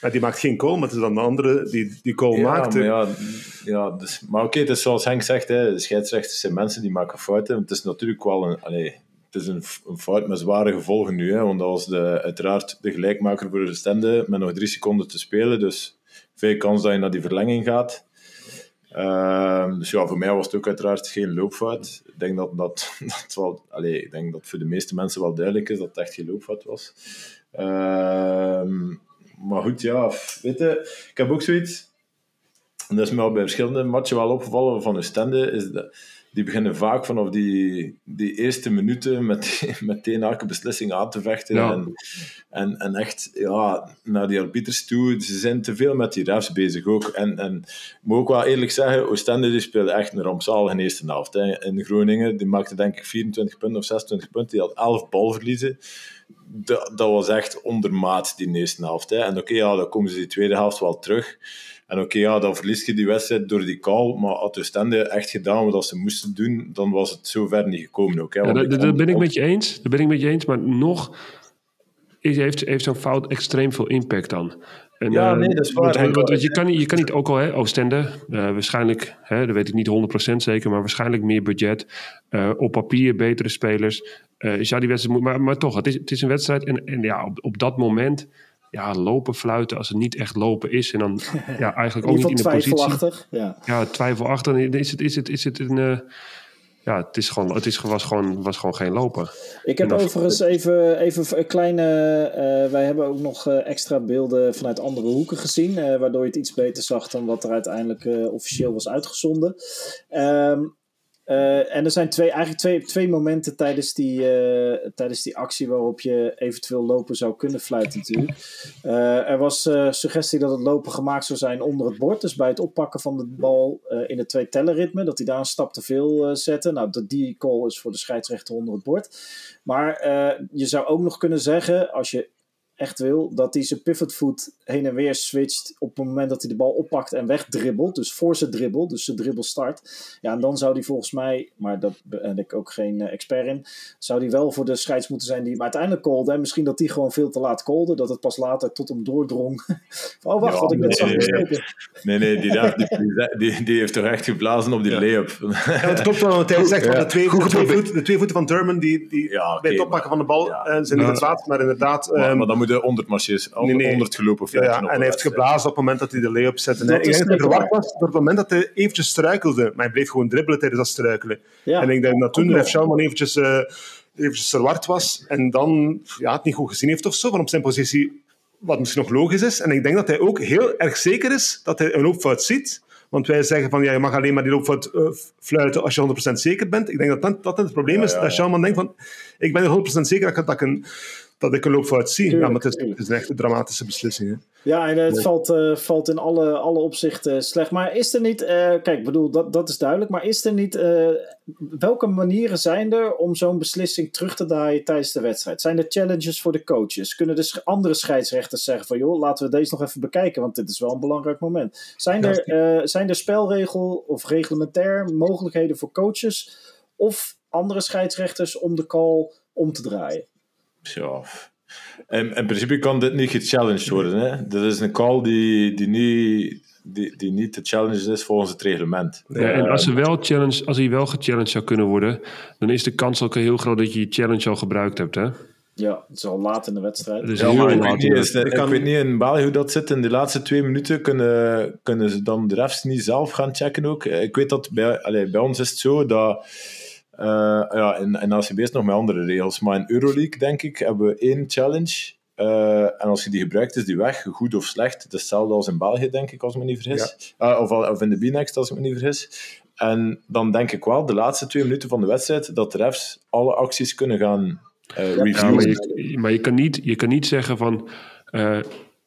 ja. die maakt geen call, maar het is dan de andere die die call maakt. Maar ja, ja dus, maar oké, het is zoals Henk zegt, hè, de scheidsrechters zijn mensen die maken fouten. Het is natuurlijk wel een... Allez, het is een, fout met zware gevolgen nu, hè, want dat was de, uiteraard de gelijkmaker voor de stende met nog drie seconden te spelen. Dus veel kans dat je naar die verlenging gaat. Uh, dus ja, voor mij was het ook uiteraard geen loopfout. Ik denk dat, dat, dat, wel, allez, ik denk dat voor de meeste mensen wel duidelijk is dat het echt geen loopfout was. Uh, maar goed, ja, weet je, ik heb ook zoiets. En dat is me al bij verschillende matchen wel opgevallen van Oostende, is dat die beginnen vaak vanaf die, die eerste minuten met, meteen elke beslissing aan te vechten. En, en, en echt ja, naar die arbiters toe. Ze zijn te veel met die refs bezig ook. En, en ik moet ook wel eerlijk zeggen, Oostende die speelde echt een rampzalige eerste helft. Hè. In Groningen, die maakte denk ik 24 punten of 26 punten. Die had 11 balverliezen. Dat, dat was echt ondermaat, die eerste helft. Hè. En oké, ja, dan komen ze die tweede helft wel terug. En oké, ja, dan verlies je die wedstrijd door die call. Maar had de Stende echt gedaan wat ze moesten doen, dan was het zover niet gekomen ook. Hè, ja, dat, dat ben ik met je eens. Dat ben ik met je eens. Maar nog is, heeft, heeft zo'n fout extreem veel impact dan. En, ja, uh, nee, dat is waar. Want, want, je, kan niet, je kan niet ook al, hè, Oostende, uh, waarschijnlijk, hè, dat weet ik niet 100% zeker, maar waarschijnlijk meer budget. Uh, op papier betere spelers. ja, die wedstrijd moet, maar, maar toch, het is, het is een wedstrijd. En, en ja, op, op dat moment ja, lopen fluiten als het niet echt lopen is. En dan ja, eigenlijk ook niet in de positie. Ja, ja twijfelachtig. Is het, is het, is het een. Uh, ja, het, is gewoon, het is, was, gewoon, was gewoon geen lopen. Ik heb overigens even, even een kleine. Uh, wij hebben ook nog uh, extra beelden vanuit andere hoeken gezien. waardoor je het iets beter zag dan wat er uiteindelijk officieel was uitgezonden. Um, uh, en er zijn twee, eigenlijk twee, twee momenten tijdens die, uh, tijdens die actie waarop je eventueel lopen zou kunnen fluiten natuurlijk. Uh, er was suggestie dat het lopen gemaakt zou zijn onder het bord. Dus bij het oppakken van de bal in het twee tellerritme. Dat hij daar een stap te veel zette. Nou, dat die call is voor de scheidsrechter onder het bord. Maar je zou ook nog kunnen zeggen, als je echt wil, dat hij zijn pivotvoet heen en weer switcht op het moment dat hij de bal oppakt en wegdribbelt. Dus voor zijn dribbel, dus zijn dribbel start. Ja, en dan zou hij volgens mij, maar daar ben ik ook geen uh, expert in, zou hij wel voor de scheids moeten zijn die hem uiteindelijk callde. En misschien dat hij gewoon veel te laat callde, dat het pas later tot hem doordrong. oh, wacht, ja, wat ik net zag nee, nee, nee, die, die, die, die, heeft toch echt geblazen op die ja. layup. ja, het klopt wel, want hij zegt van de twee, de, twee voeten, de twee voeten van Durman, die, die bij het oppakken van de bal uh, zijn niet het water, maar inderdaad... Maar, um, maar dan moet je 100 marcheers, Nee, nee. 100 gelopen Ja, en hij heeft geblazen op het moment dat hij de lay-up zette. En Dat ik denk dat hij zeker verwacht was door het moment dat hij eventjes struikelde. Maar hij bleef gewoon dribbelen tijdens dat struikelen. Ja. En ik denk dat toen. Ref Schouwman eventjes, eh eventjes verward was. En dan ja, het niet goed gezien heeft of zo. Van op zijn positie, wat misschien nog logisch is. En ik denk dat hij ook heel erg zeker is dat hij een loopfout ziet. Want wij zeggen van, ja, je mag alleen maar die loopfout eh, fluiten als je 100% zeker bent. Ik denk dat dat, dat het probleem is. ja, Dat ja. Schouwman denkt van, ik ben er 100% zeker dat ik, dat ik een dat ik een loopfout zie. Tuurlijk, ja, maar het is, het is echt een dramatische beslissing. Hè. Ja, en het Nee. valt, eh, valt in alle, alle opzichten slecht. Maar is er niet, eh, kijk, ik bedoel, dat, dat is duidelijk. Maar is er niet, eh, welke manieren zijn er om zo'n beslissing terug te draaien tijdens de wedstrijd? Zijn er challenges voor de coaches? Kunnen de andere scheidsrechters zeggen van, joh, laten we deze nog even bekijken, want dit is wel een belangrijk moment. Zijn Ja, er, eh, zijn er spelregel of reglementair mogelijkheden voor coaches of andere scheidsrechters om de call om te draaien? Ja. In, in principe kan dit niet gechallenged worden. Hè. Dit is een call die, die, niet, die, die niet te challenge is volgens het reglement. Ja, en als, ze wel challenge, als hij wel gechallenged zou kunnen worden, dan is de kans ook heel groot dat je je challenge al gebruikt hebt. Hè? Ja, het is al laat in de wedstrijd. Dus Ja, heel ik laat weet, niet, de- Ik kan- ik weet niet in België hoe dat zit. In de laatste twee minuten kunnen, kunnen ze dan de refs niet zelf gaan checken ook. Ik weet dat bij, allee, bij ons is het zo dat... eh, ja, in, in ACB is nog met andere regels. Maar in Euroleague, denk ik, hebben we één challenge. Eh, en als je die gebruikt, is die weg. Goed of slecht. Het is hetzelfde als in België, denk ik, als ik me niet vergis. Eh, of, of in de B-Next, als ik me niet vergis. En dan denk ik wel, de laatste twee minuten van de wedstrijd, dat de refs alle acties kunnen gaan reviewen. Ja, maar je, maar je, kan niet, je kan niet zeggen van...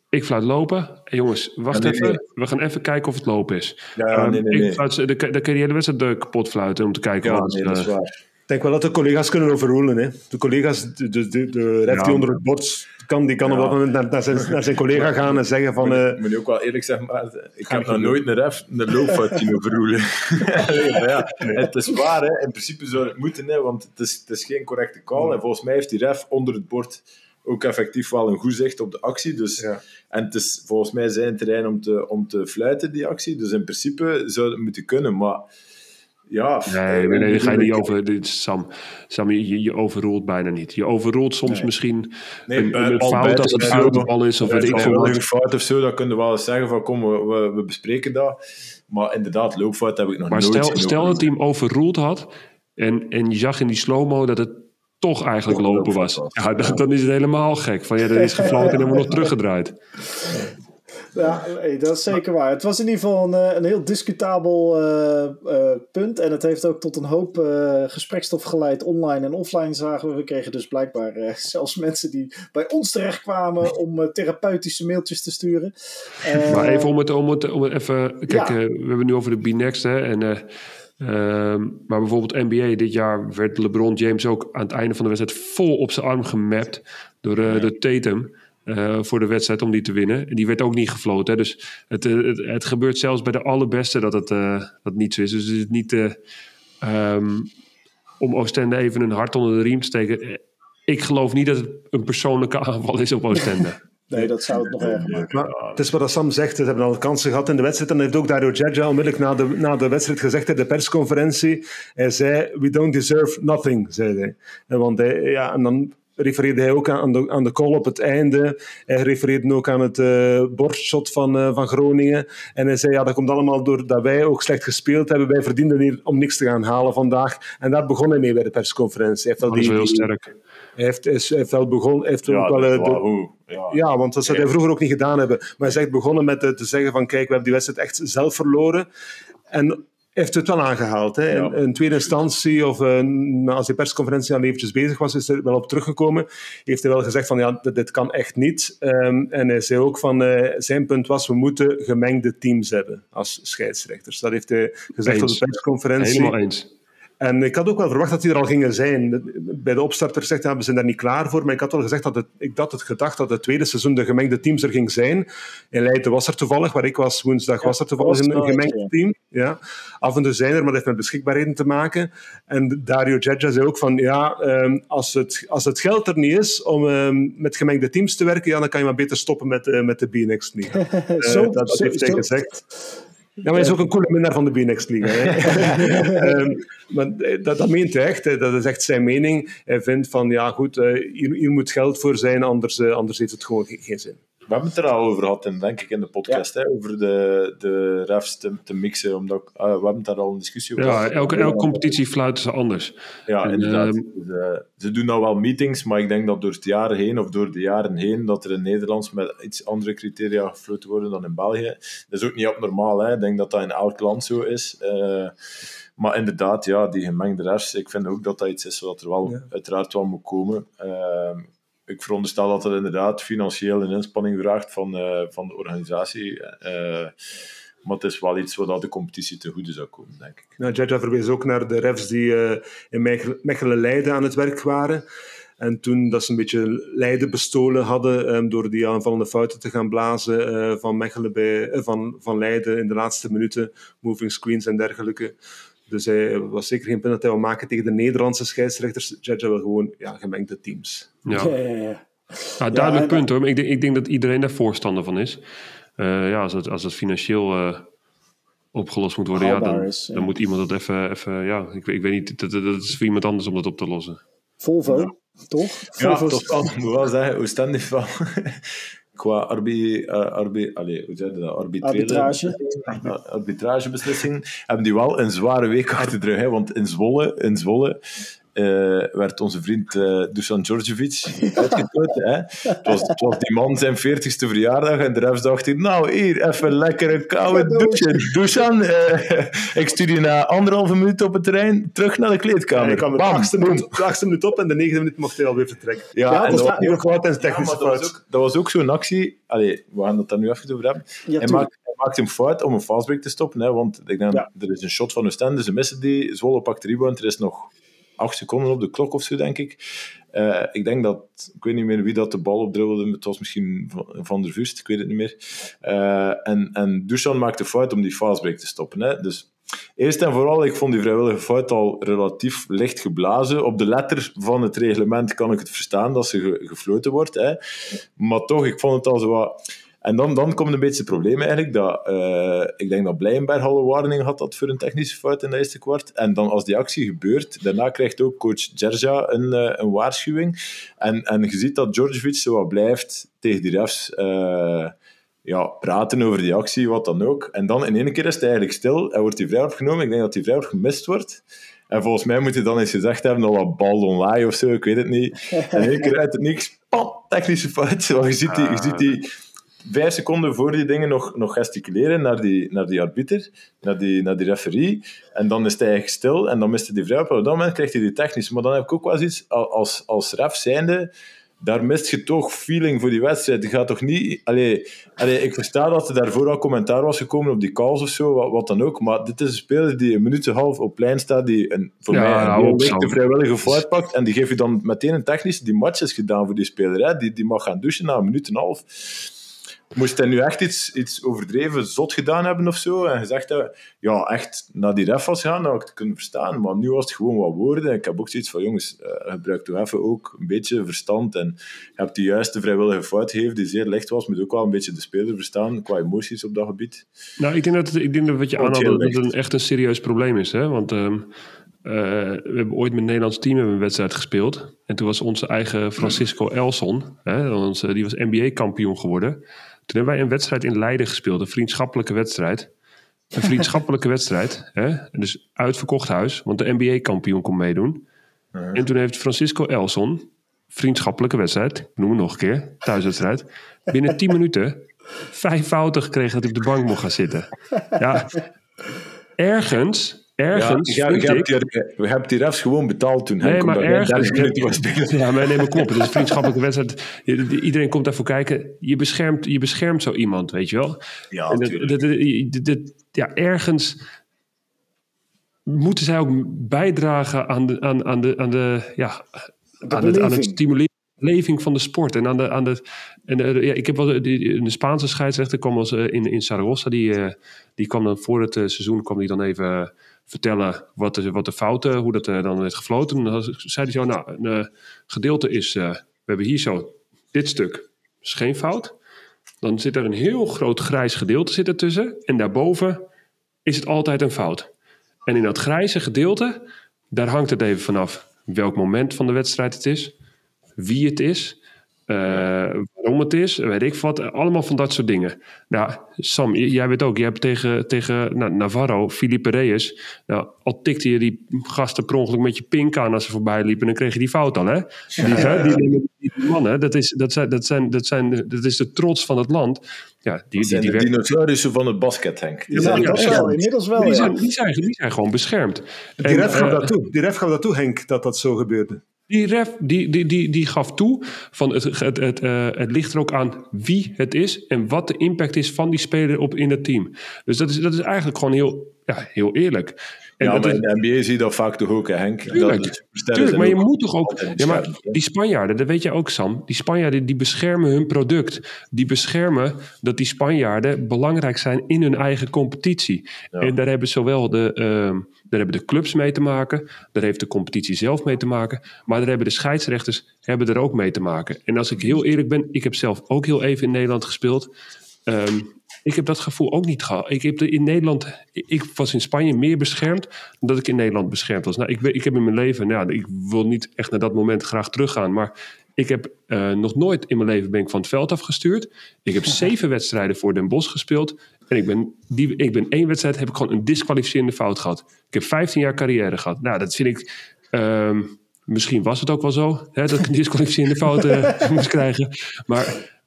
eh, ik fluit lopen. Hey, jongens, wacht Ja, nee, even. nee. We gaan even kijken of het lopen is. Ja, Ehm, nee, nee, ik nee. fluit- dan, kan- kun je de hele wedstrijd eh, kapot fluiten om te kijken. Ja, wat, nee, dat is eh, waar. Ik denk wel dat de collega's kunnen overrulen. Hè. De collega's, de, de, de, de ref Ja. die onder het bord kan, die kan Ja. op dat moment naar, naar, zijn, naar zijn collega gaan en zeggen van... Moet, eh, moet je ook wel eerlijk zeggen, maar ik Ga heb ik nog nooit een ref een loopfout zien overroelen. ja, het is waar, hè. in principe zou het moeten, hè, want het is, het is geen correcte call. En volgens mij heeft die ref onder het bord ook effectief wel een goed zicht op de actie. Dus, Ja. En het is volgens mij zijn terrein om te, om te fluiten, die actie. Dus in principe zou het moeten kunnen, maar ja... Nee, nee, nee, daar ga je niet over. Dit Sam, Sam je, je overroelt bijna niet. Je overroelt soms Nee. misschien Nee, een, een fout buiten als het is. Of weet ik veel een fout of zo, dan kunnen we wel eens zeggen van kom, we, we, we bespreken dat. Maar inderdaad, loopfout heb ik nog Maar nooit stel, zien stel dat hij hem overroeld had. En, en je zag in die slow-mo dat het toch eigenlijk Toch lopen was. Ja, dan, dan is het helemaal gek. Van ja, er is gefloten en hebben we nog teruggedraaid. Ja, nee, dat is zeker waar. Het was in ieder geval een, eh, een heel discutabel eh, eh, punt. En het heeft ook tot een hoop eh, gesprekstof geleid online en offline, zagen we. We kregen dus blijkbaar zelfs mensen die bij ons terechtkwamen om therapeutische mailtjes te sturen. Maar even om het, om het, om het even... Kijk, Ja. we hebben het nu over de B-Next. Hè, en, eh, ehm, maar bijvoorbeeld NBA. Dit jaar werd LeBron James ook aan het einde van de wedstrijd... vol op zijn arm gemapt door, door Tatum... eh, voor de wedstrijd om die te winnen. En die werd ook niet gefloten. Hè. Dus het, eh, het, het gebeurt zelfs bij de allerbeste dat het, dat niet zo is. Dus het is niet eh, ehm, om Oostende even een hart onder de riem te steken. Ik geloof niet dat het een persoonlijke aanval is op Oostende. Nee, dat zou het nog erger maken. Maar het is wat Sam zegt, ze hebben al kansen gehad in de wedstrijd. En dat heeft ook Dario Djadja onmiddellijk na de, na de wedstrijd gezegd in de persconferentie. Hij zei, we don't deserve nothing, zei hij. En Want hij, ja, en dan refereerde hij ook aan de, aan de call op het einde. Hij refereerde ook aan het eh bordshot van, eh, van Groningen. En hij zei, ja, dat komt allemaal doordat wij ook slecht gespeeld hebben. Wij verdienden hier om niks te gaan halen vandaag. En daar begon hij mee bij de persconferentie. Hij heeft wel Dat is heel sterk. hij heeft, is, hij heeft wel begonnen, hij heeft Ja, ook wel... eh, de-. Ja. ja, want dat zou hij Ja. vroeger ook niet gedaan hebben. Maar hij is echt begonnen met te zeggen van kijk, we hebben die wedstrijd echt zelf verloren. En heeft het wel aangehaald. Hè. Ja. In, in tweede instantie, of eh, als die persconferentie al eventjes bezig was, is er wel op teruggekomen. Heeft hij wel gezegd van ja, dit, dit kan echt niet. Ehm, en hij zei ook van, eh, zijn punt was, we moeten gemengde teams hebben als scheidsrechters. Dat heeft hij gezegd Eens. op de persconferentie. Helemaal eens. En ik had ook wel verwacht dat die er al gingen zijn. Bij de opstarter zegt hij, ja, we zijn daar niet klaar voor. Maar ik had wel gezegd dat het, ik had het gedacht dat het tweede seizoen de gemengde teams er ging zijn. In Leiden was er toevallig, waar ik was woensdag, was er toevallig een, gemengd team. Ja. Af en toe zijn er, maar dat heeft met beschikbaarheden te maken. En Dario Djadja zei ook van, ja, ehm, als, het, als het geld er niet is om ehm, met gemengde teams te werken, ja, dan kan je maar beter stoppen met, eh, met de B-Next League. Eh, Zo- dat dat heeft hij gezegd. Ja, maar hij is ook een coole minnaar van de B-Next League. um, maar dat, dat meent hij echt. Dat is echt zijn mening. Hij vindt van, ja goed, hier, hier moet geld voor zijn, anders, anders heeft het gewoon geen zin. We hebben het er al over gehad, en denk ik, in de podcast, hè, over de, de refs te, te mixen. Omdat, uh, we hebben daar al een discussie over Ja, elke, elke competitie fluiten ze anders. Ja, en, inderdaad. Uh, dus, uh, ze doen nou wel meetings, maar ik denk dat door het jaar heen, of door de jaren heen, dat er in Nederlands met iets andere criteria gefloten worden dan in België. Dat is ook niet abnormaal, hè. Ik denk dat dat in elk land zo is. Uh, maar inderdaad, ja, die gemengde refs, ik vind ook dat dat iets is wat er wel ja. uiteraard wel moet komen. Ik veronderstel dat het inderdaad financieel een inspanning vraagt van, uh, van de organisatie. Uh, maar het is wel iets wat de competitie te goede zou komen, denk ik. Nou, Jaja verwees ook naar de refs die uh, in Mechelen-Leiden aan het werk waren. En toen dat ze een beetje Leiden bestolen hadden um, door die aanvallende fouten te gaan blazen van, Mechelen bij, van, van Leiden in de laatste minuten, moving screens en dergelijke. Dus hij was zeker geen punt dat hij wil maken tegen de Nederlandse scheidsrechters. Jaja wil gewoon ja, gemengde teams. Ja, ja, ja, ja. ja duidelijk punt hoor. Maar ik denk, ik denk dat iedereen daar voorstander van is. Uh, ja, als het, als het financieel uh, opgelost moet worden, ja, dan, is, dan moet iemand dat even... even ja, ik, ik weet niet, dat, dat is voor iemand anders om dat op te lossen. Volvo, toch? Volvo ja, toch. Ik moet wel zeggen, Oostende van qua arbi, uh, arbi, allez, hoe zeg je dat? Arbitrage. arbitragebeslissing hebben die wel een zware week achter de rug. Hè? Want in Zwolle, in Zwolle werd onze vriend uh, Dusan Djordjevic uitgekozen. Hè? Het, was, het was die man zijn 40ste verjaardag en de rest dacht hij, nou hier, even lekker een koude douche. Dusan, uh, ik stuur je na anderhalve minuut op het terrein terug naar de kleedkamer. Ik kwam de achtste, minuut, op en de negende minuut mocht hij alweer vertrekken. Ja, ja en dat, was nog wat en technische ja, dat, was ook, dat was ook zo'n actie. Allee, we gaan het daar nu even over hebben. Ja, hij, maakt, hij maakt een fout om een fastbreak te stoppen, hè, want ik denk, ja. er is een shot van Oostende, ze missen die, Zwolle pakt de rebound, er is nog acht seconden op de klok of zo, denk ik. Uh, ik denk dat, ik weet niet meer wie dat de bal opdribbelde, het was misschien Van der Vust, ik weet het niet meer. Uh, en, en Dusan maakte fout om die fastbreak te stoppen. Hè. Dus eerst en vooral, ik vond die vrijwillige fout al relatief licht geblazen. Op de letter van het reglement kan ik het verstaan dat ze ge gefloten wordt. Hè. Maar toch, ik vond het al zo wat en dan, dan komt een beetje het probleem eigenlijk, dat uh, ik denk dat Blijenberg al een warning had dat voor een technische fout in de eerste kwart. En dan als die actie gebeurt, daarna krijgt ook coach Gerja een, uh, een waarschuwing. En, en je ziet dat Djordjevic zo wat blijft tegen die refs uh, ja, praten over die actie, wat dan ook. En dan in één keer is het eigenlijk stil en wordt die vrij opgenomen. Ik denk dat die vrij gemist wordt. En volgens mij moet je dan eens gezegd hebben, dat wat bal online of zo, ik weet het niet. En in één keer uit het niks, pam, technische fout. Want je ziet die... Je ziet die vijf seconden voor die dingen nog, nog gesticuleren naar die, naar die arbiter, naar die, naar die referee. En dan is hij eigenlijk stil en dan mist hij die vrij op. dat moment krijgt hij die technisch. Maar dan heb ik ook wel iets als, als ref zijnde daar mist je toch feeling voor die wedstrijd. Je gaat toch niet... Allee, allee, ik versta dat er daarvoor al commentaar was gekomen op die calls of zo, wat, wat dan ook. Maar dit is een speler die een minuut en een half op plein staat, die een, voor ja, mij een week de vrijwillige fout pakt. En die geeft je dan meteen een technische... Die match is gedaan voor die speler. Hè. Die, die mag gaan douchen na een minuut en een half. Moest hij nu echt iets, iets overdreven zot gedaan hebben of zo? En gezegd hebben, ja, echt naar die ref was gaan, dan had ik het kunnen verstaan. Maar nu was het gewoon wat woorden. Ik heb ook zoiets van, jongens, uh, gebruik toch even ook een beetje verstand. En je hebt de juiste vrijwillige fout gegeven, die zeer licht was. Moet ook wel een beetje de speler verstaan, qua emoties op dat gebied. Nou, ik denk dat, ik denk dat wat je aanhaalde, dat het een, echt een serieus probleem is. Hè? Want... Um... Uh, we hebben ooit met het Nederlands team een wedstrijd gespeeld. En toen was onze eigen Francisco Elson, hè, onze, die was NBA-kampioen geworden. Toen hebben wij een wedstrijd in Leiden gespeeld, een vriendschappelijke wedstrijd. Een vriendschappelijke wedstrijd, hè? dus uitverkocht huis, want de NBA-kampioen kon meedoen. En toen heeft Francisco Elson, vriendschappelijke wedstrijd, ik noem het nog een keer, thuiswedstrijd, binnen 10 minuten vijf fouten gekregen dat hij op de bank mocht gaan zitten. Ja, ergens ergens. Ja, je, hebt die, we hebben die refs gewoon betaald toen. Nee, maar ergens. Ja, maar neem klopt. Het is een vriendschappelijke wedstrijd. Iedereen komt daarvoor kijken. Je beschermt, je beschermt zo iemand, weet je wel. Ja, en ja, ergens moeten zij ook bijdragen aan de, aan, aan de, aan de, ja, aan, het, aan het stimuleren beleving van de sport. En aan de, aan de, en ja, ik heb wel de, de Spaanse scheidsrechter kwam als, uh, in, in Zaragoza. Die, uh, die kwam dan voor het seizoen kwam die dan even vertellen wat de, wat de fouten, hoe dat dan werd gefloten. dan zei hij zo, nou, een gedeelte is, we hebben hier zo dit stuk, is geen fout. Dan zit er een heel groot grijs gedeelte zit ertussen. En daarboven is het altijd een fout. En in dat grijze gedeelte, daar hangt het even vanaf welk moment van de wedstrijd het is, wie het is, uh, waarom het is, weet ik wat. Allemaal van dat soort dingen. Nou, Sam, jij weet ook, je hebt tegen, tegen nou, Navarro, Felipe Reyes, nou, al tikte je die gasten per ongeluk met je pink aan als ze voorbij liepen, dan kreeg je die fout al, hè? Die, die, die, mannen, dat is, dat, zijn, dat, zijn, dat, zijn, dat is de trots van het land. Ja, die, die, die, die dinosaurussen van het basket, Henk. Die, zijn, wel, inmiddels wel, die, zijn, die, zijn, die zijn gewoon beschermd. Die ref gaf uh, dat toe, die ref gaf dat toe, Henk, dat dat zo gebeurde. Die ref die, die, die, die gaf toe van het, het, het, uh, het ligt er ook aan wie het is en wat de impact is van die speler op in het team. Dus dat is, dat is eigenlijk gewoon heel, ja, heel eerlijk. En ja, maar in de NBA zie je dat vaak toch ook, Henk? Tuurlijk, dat tuurlijk maar je moet toch ook... Ja, maar die Spanjaarden, dat weet je ook, Sam. Die Spanjaarden, die beschermen hun product. Die beschermen dat die Spanjaarden belangrijk zijn in hun eigen competitie. Ja. En daar hebben zowel de... Uh, daar hebben de clubs mee te maken. Daar heeft de competitie zelf mee te maken. Maar daar hebben de scheidsrechters hebben er ook mee te maken. En als ik heel eerlijk ben, ik heb zelf ook heel even in Nederland gespeeld. Um, ik heb dat gevoel ook niet gehad. Ik heb in Nederland, ik was in Spanje meer beschermd dan dat ik in Nederland beschermd was. Nou, ik, ik heb in mijn leven, nou, ik wil niet echt naar dat moment graag teruggaan, maar ik heb uh, nog nooit in mijn leven ben ik van het veld afgestuurd. Ik heb zeven wedstrijden voor Den Bosch gespeeld. En ik ben, die, ik ben één wedstrijd, heb ik gewoon een disqualificerende fout gehad. Ik heb 15 jaar carrière gehad. Nou, dat vind ik. Um, misschien was het ook wel zo hè, dat ik een disqualificerende fout uh, moest krijgen. Maar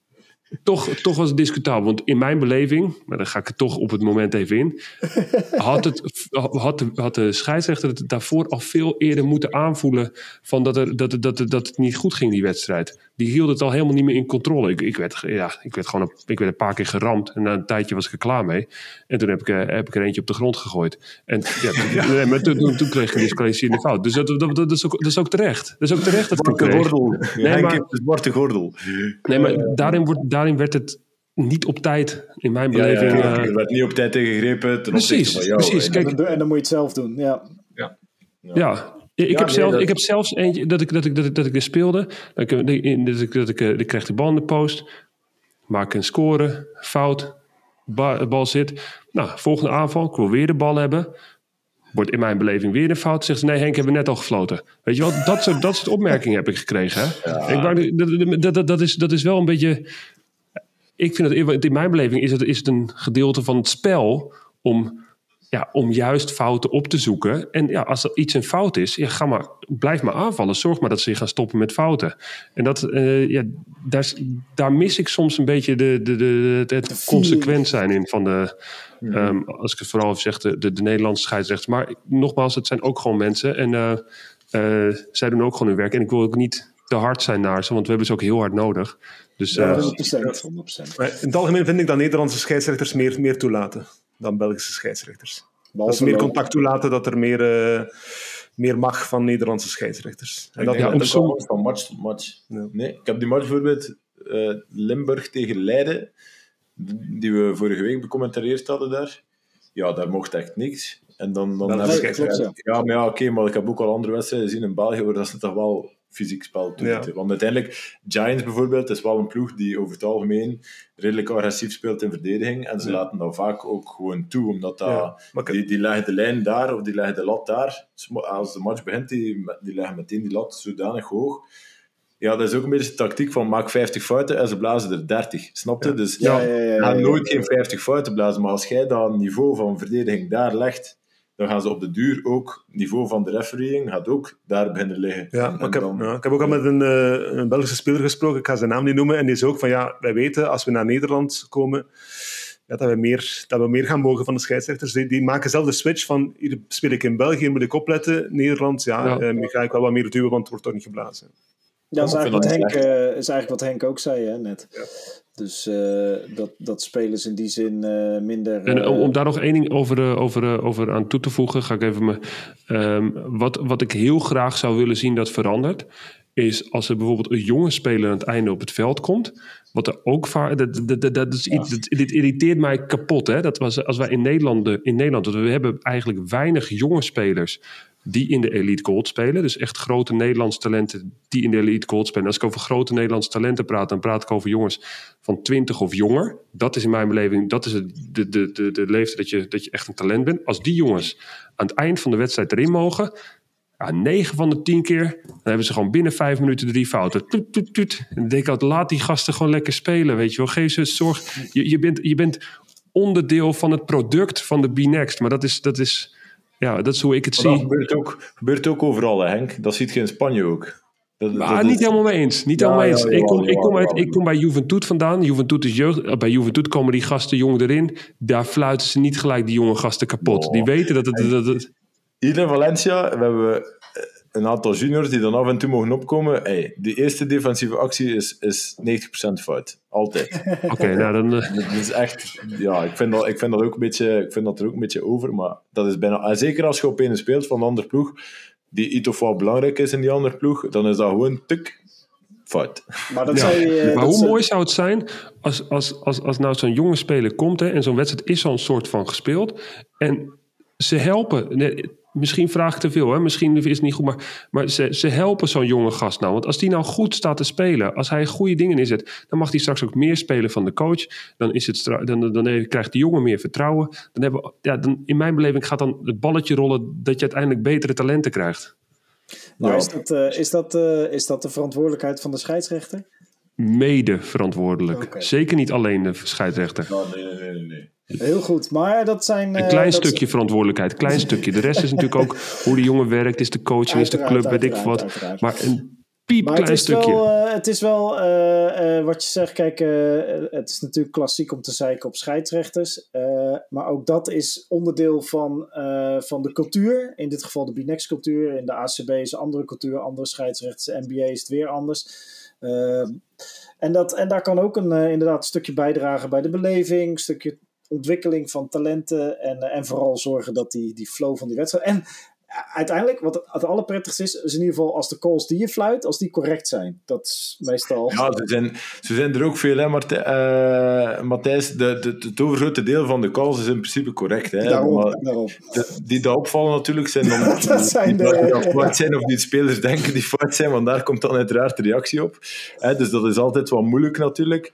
toch, toch was het discutabel. Want in mijn beleving, maar dan ga ik er toch op het moment even in. Had, het, had, de, had de scheidsrechter het daarvoor al veel eerder moeten aanvoelen. van dat, er, dat, dat, dat het niet goed ging, die wedstrijd. Die hield het al helemaal niet meer in controle. Ik, ik, werd, ja, ik, werd, gewoon een, ik werd een paar keer geramd. En na een tijdje was ik er klaar mee. En toen heb ik, eh, heb ik er eentje op de grond gegooid. En ja, toen, ja. maar toen, toen, toen, kreeg ik een disqualificerende fout. Dus dat, dat, dat, is ook, dat is ook terecht. Dat is ook terecht dat ik gordel. Nee, maar, de zwarte gordel. Nee, maar daarin wordt daarin werd het niet op tijd, in mijn beleving. Ja, ja, er werd niet op tijd ingegrepen ten precies, van jou. Precies, Kijk, en, dan, moet je het zelf doen, ja. Ja, ja. Ik, heb zelf, ik heb zelfs eentje dat ik, dat ik, dat ik, dat ik er speelde. Dat ik, dat ik, dat ik, ik krijg de bal in de post. Maak een score, fout. de bal zit. Nou, volgende aanval. Ik wil weer de bal hebben. Wordt in mijn beleving weer een fout. Zegt ze, nee Henk, hebben we net al gefloten. Weet je wel, dat soort, dat soort opmerkingen heb ik gekregen. Hè? Ja. Ik, dat, dat, dat, is, dat is wel een beetje ik vind het in mijn beleving is het, is het een gedeelte van het spel om, ja, om juist fouten op te zoeken. En ja, als er iets een fout is, ja, ga maar, blijf maar aanvallen. Zorg maar dat ze gaan stoppen met fouten. En dat, uh, ja, daar, daar mis ik soms een beetje de, de, de, het consequent zijn in van de. Um, als ik het vooral zeg, de, de, de Nederlandse scheidsrechters. Maar nogmaals, het zijn ook gewoon mensen. En uh, uh, zij doen ook gewoon hun werk. En ik wil ook niet te hard zijn naar ze, want we hebben ze ook heel hard nodig. Dus, ja, 100%. Uh, 100%. Maar in het algemeen vind ik dat Nederlandse scheidsrechters meer, meer toelaten dan Belgische scheidsrechters. Behalve dat ze meer contact toelaten, dat er meer, uh, meer mag van Nederlandse scheidsrechters. En dat, ja, sommige van match tot match. Ja. Nee, ik heb die match bijvoorbeeld uh, Limburg tegen Leiden, die we vorige week becommentarieerd hadden daar. Ja, daar mocht echt niks. En dan, dan heb ik, klopt, ja. ja, maar ja, oké, okay, maar ik heb ook al andere wedstrijden gezien in België waar dat ze toch wel fysiek spel toe. Ja. Want uiteindelijk, Giants bijvoorbeeld, is wel een ploeg die over het algemeen redelijk agressief speelt in verdediging. En ze ja. laten dat vaak ook gewoon toe, omdat dat, ja. die, die leggen de lijn daar of die leggen de lat daar. Als de match begint, die, die leggen meteen die lat zodanig hoog. Ja, dat is ook een beetje de tactiek van maak 50 fouten en ze blazen er 30. Snap je? Dus ja, ja, ja, ja, nooit geen 50 fouten blazen. Maar als jij dat niveau van verdediging daar legt, dan gaan ze op de duur ook, niveau van de refereeing gaat ook daar beginnen liggen. Ja, maar ik, heb, dan... ja, ik heb ook al met een, uh, een Belgische speler gesproken, ik ga zijn naam niet noemen, en die is ook van, ja, wij weten, als we naar Nederland komen, ja, dat, we meer, dat we meer gaan mogen van de scheidsrechters. Die, die maken zelf de switch van, hier speel ik in België, moet ik opletten, Nederland, ja, ja. Uh, ga ik wel wat meer duwen, want het wordt toch niet geblazen. Ja, dat is eigenlijk, wat Henk, uh, is eigenlijk wat Henk ook zei, hè, net. Dus uh, dat, dat spelers in die zin uh, minder. En om, om, daar nog één ding over, over, over aan toe te voegen, ga ik even me. Um, wat, wat ik heel graag zou willen zien dat verandert, is als er bijvoorbeeld een jonge speler aan het einde op het veld komt. Wat er ook vaak. Dat, dat, dat, dat, is iets, dat, dit irriteert mij kapot. Hè? Dat was als wij in Nederland. In Nederland we hebben eigenlijk weinig jonge spelers die in de Elite Gold spelen. Dus echt grote Nederlandse talenten die in de Elite Gold spelen. Als ik over grote Nederlandse talenten praat, dan praat ik over jongens van 20 of jonger. Dat is in mijn beleving, dat is de, de, de, de leeftijd dat je, dat je echt een talent bent. Als die jongens aan het eind van de wedstrijd erin mogen, ja, 9 van de 10 keer, dan hebben ze gewoon binnen 5 minuten drie fouten. Toet, toet. En denk ik altijd, laat die gasten gewoon lekker spelen, weet je wel. Geef ze zorg. Je, je, bent, je bent onderdeel van het product van de B-Next. Maar dat is, dat is, ja, dat is hoe ik het Maar zie. dat gebeurt ook, gebeurt ook overal, hè, Henk. Dat ziet je in Spanje ook. Dat, Maar dat niet helemaal mee eens. Niet Ja, helemaal ja, eens. ik, kom, ik, kom uit, ik kom bij Juventud vandaan. Juventud is jeugd. eh, Bij Juventud komen die gasten jong erin. Daar fluiten ze niet gelijk die jonge gasten kapot. Oh. Die weten dat het... Dat het Hier in Valencia we hebben we een aantal juniors die dan af en toe mogen opkomen. Hey, de eerste defensieve actie is, is 90% fout. Altijd. Oké, nou dan... eh, Dat is echt... Ja, ik vind dat, ik vind dat ook een beetje... Ik vind dat er ook een beetje over, maar dat is bijna... En zeker als je op een speelt van een andere ploeg, die iets of wat belangrijk is in die andere ploeg, dan is dat gewoon tuk fout. Maar dat Ja, zou je... eh, maar dat hoe zou- mooi zou het zijn als, als, als, als nou zo'n jonge speler komt hè, en zo'n wedstrijd is al een soort van gespeeld en ze helpen. Nee, misschien vraag ik te veel, hè? misschien is het niet goed, maar, maar ze, ze helpen zo'n jonge gast nou. Want als die nou goed staat te spelen, als hij goede dingen inzet, dan mag hij straks ook meer spelen van de coach. Dan, is het dan, dan, dan krijgt de jongen meer vertrouwen. Dan hebben, we- ja, dan, in mijn beleving gaat dan het balletje rollen dat je uiteindelijk betere talenten krijgt. Maar Ja. is dat, eh, is, dat, eh, is dat de verantwoordelijkheid van de scheidsrechter? Mede verantwoordelijk. Zeker niet alleen de scheidsrechter. nee, nee, nee, nee. Heel goed, maar dat zijn... Een eh, klein stukje verantwoordelijkheid, klein stukje. De rest is natuurlijk ook hoe de jongen werkt, is de coaching, is de club, weet ik wat. uiteraard. Maar een Maar piepklein het is stukje. wel, eh, het is wel eh, eh, wat je zegt, kijk, eh, het is natuurlijk klassiek om te zeiken op scheidsrechters. eh, maar ook dat is onderdeel van, eh, van de cultuur. In dit geval de Binex cultuur. In de ACB is een andere cultuur, andere scheidsrechters. NBA is het weer anders. Eh, en, dat, en daar kan ook een, eh, inderdaad een stukje bijdragen bij de beleving. Een stukje ontwikkeling van talenten. En, eh, en vooral zorgen dat die, die flow van die wedstrijd. En uiteindelijk, wat het, allerprettigste is, is in ieder geval als de calls die je fluit, als die correct zijn. Dat is meestal. Ja, ze zijn, ze zijn er ook veel, hè, Mart- eh, Matthijs. De, de, het overgrote deel van de calls is in principe correct. Hè, daarom, maar daarom. de- die daar opvallen natuurlijk zijn dan Dat zijn die, de- die fout zijn of die spelers denken die fout zijn, want daar komt dan uiteraard de reactie op. Hè, dus dat is altijd wat moeilijk natuurlijk.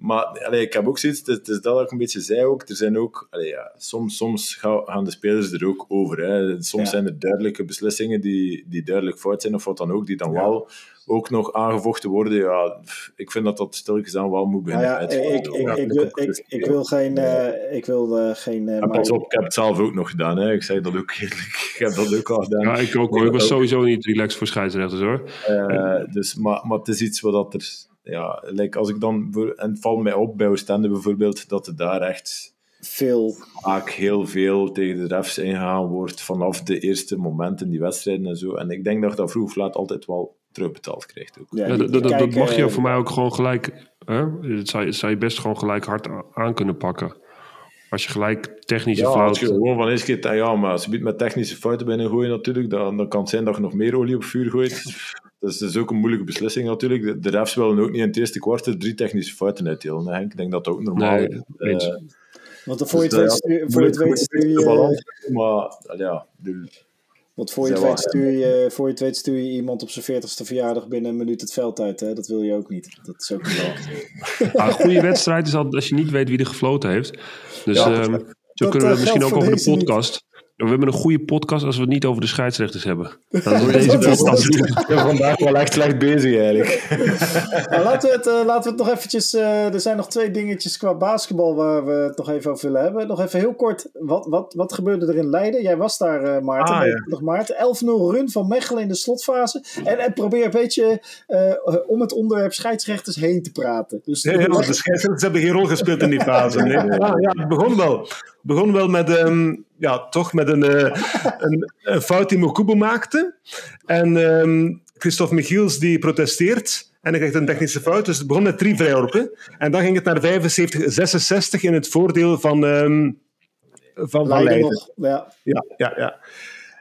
Maar allee, ik heb ook zoiets, het is, het is dat ik een beetje zei ook, er zijn ook, allee, ja, soms, soms gaan gaan de spelers er ook over. Hè. Soms Ja. zijn er duidelijke beslissingen die, die duidelijk fout zijn of wat dan ook, die dan Ja. wel ook nog aangevochten worden. Ja, ik vind dat dat stilletjes aan wel moet Nou beginnen ja, ik, ik, ik, Ja, ik, wil, ik, ik wil geen. eh, ik wil eh, geen eh, pas maar- op, ik heb het zelf ook nog gedaan. Hè. Ik zeg dat ook eerlijk. Ik heb dat ook al gedaan. Ja, ik ook hoor. Ik was sowieso niet relaxed voor scheidsrechters hoor. Eh, dus, maar, maar het is iets wat dat er... Ja, like als ik dan... En het valt mij op bij Oostende bijvoorbeeld, dat er daar echt veel. vaak heel veel tegen de refs ingegaan wordt vanaf de eerste momenten in die wedstrijden en zo. En ik denk dat je dat vroeg of laat altijd wel terugbetaald krijgt ook. Ja, dat, dat, mag je eh, voor mij ook gewoon gelijk. Hè? Dat, zou, je- zou je best gewoon gelijk hard aan kunnen pakken. Als je gelijk technische Ja, fout. als je gewoon van eens keer... Ja, maar als je biedt met technische fouten binnen gooien natuurlijk, dan, dan kan het zijn dat je nog meer olie op vuur gooit. Dat is ook een moeilijke beslissing natuurlijk. De, de refs willen ook niet in het eerste kwart drie technische fouten uitdelen. hè, Henk. Ik denk dat dat ook normaal Nee, is. Want voor je het weet stuur voor je het weet stuur de je. balans, Maar ja, de- Want voor je het weet stuur je, voor je het weet stuur je iemand op zijn 40ste verjaardag binnen een minuut het veld uit. Hè? Dat wil je ook niet. Dat is ook niet een goede wedstrijd is altijd als je niet weet wie er gefloten heeft. Dus Ja, ehm, zo dat, kunnen we eh, het misschien ook over de podcast. We hebben een goede podcast als we het niet over de scheidsrechters hebben. Dan is deze podcast. Vandaag wel echt slecht bezig eigenlijk. Nou, laten, we het, eh, laten we het nog eventjes... eh, er zijn nog twee dingetjes qua basketbal waar we het nog even over willen hebben. Nog even heel kort. Wat, wat, wat gebeurde er in Leiden? Jij was daar, eh, Maarten. Ah, ja. nog Maarten. 11-0 run van Mechelen in de slotfase. En, en probeer een beetje eh, om het onderwerp scheidsrechters heen te praten. Dus Nee. De scheidsrechters hebben geen rol gespeeld in die fase. Nee. Ah, ja, het begon wel. Het begon wel met, ehm, ja, toch met een, eh, een, een fout die Mokubo maakte. En ehm, Christophe Michiels die protesteert. En hij krijgt een technische fout. Dus het begon met drie vrijworpen. En dan ging het naar 75, 66 in het voordeel van, ehm van, van Leiden. Ja. Ja, ja, ja.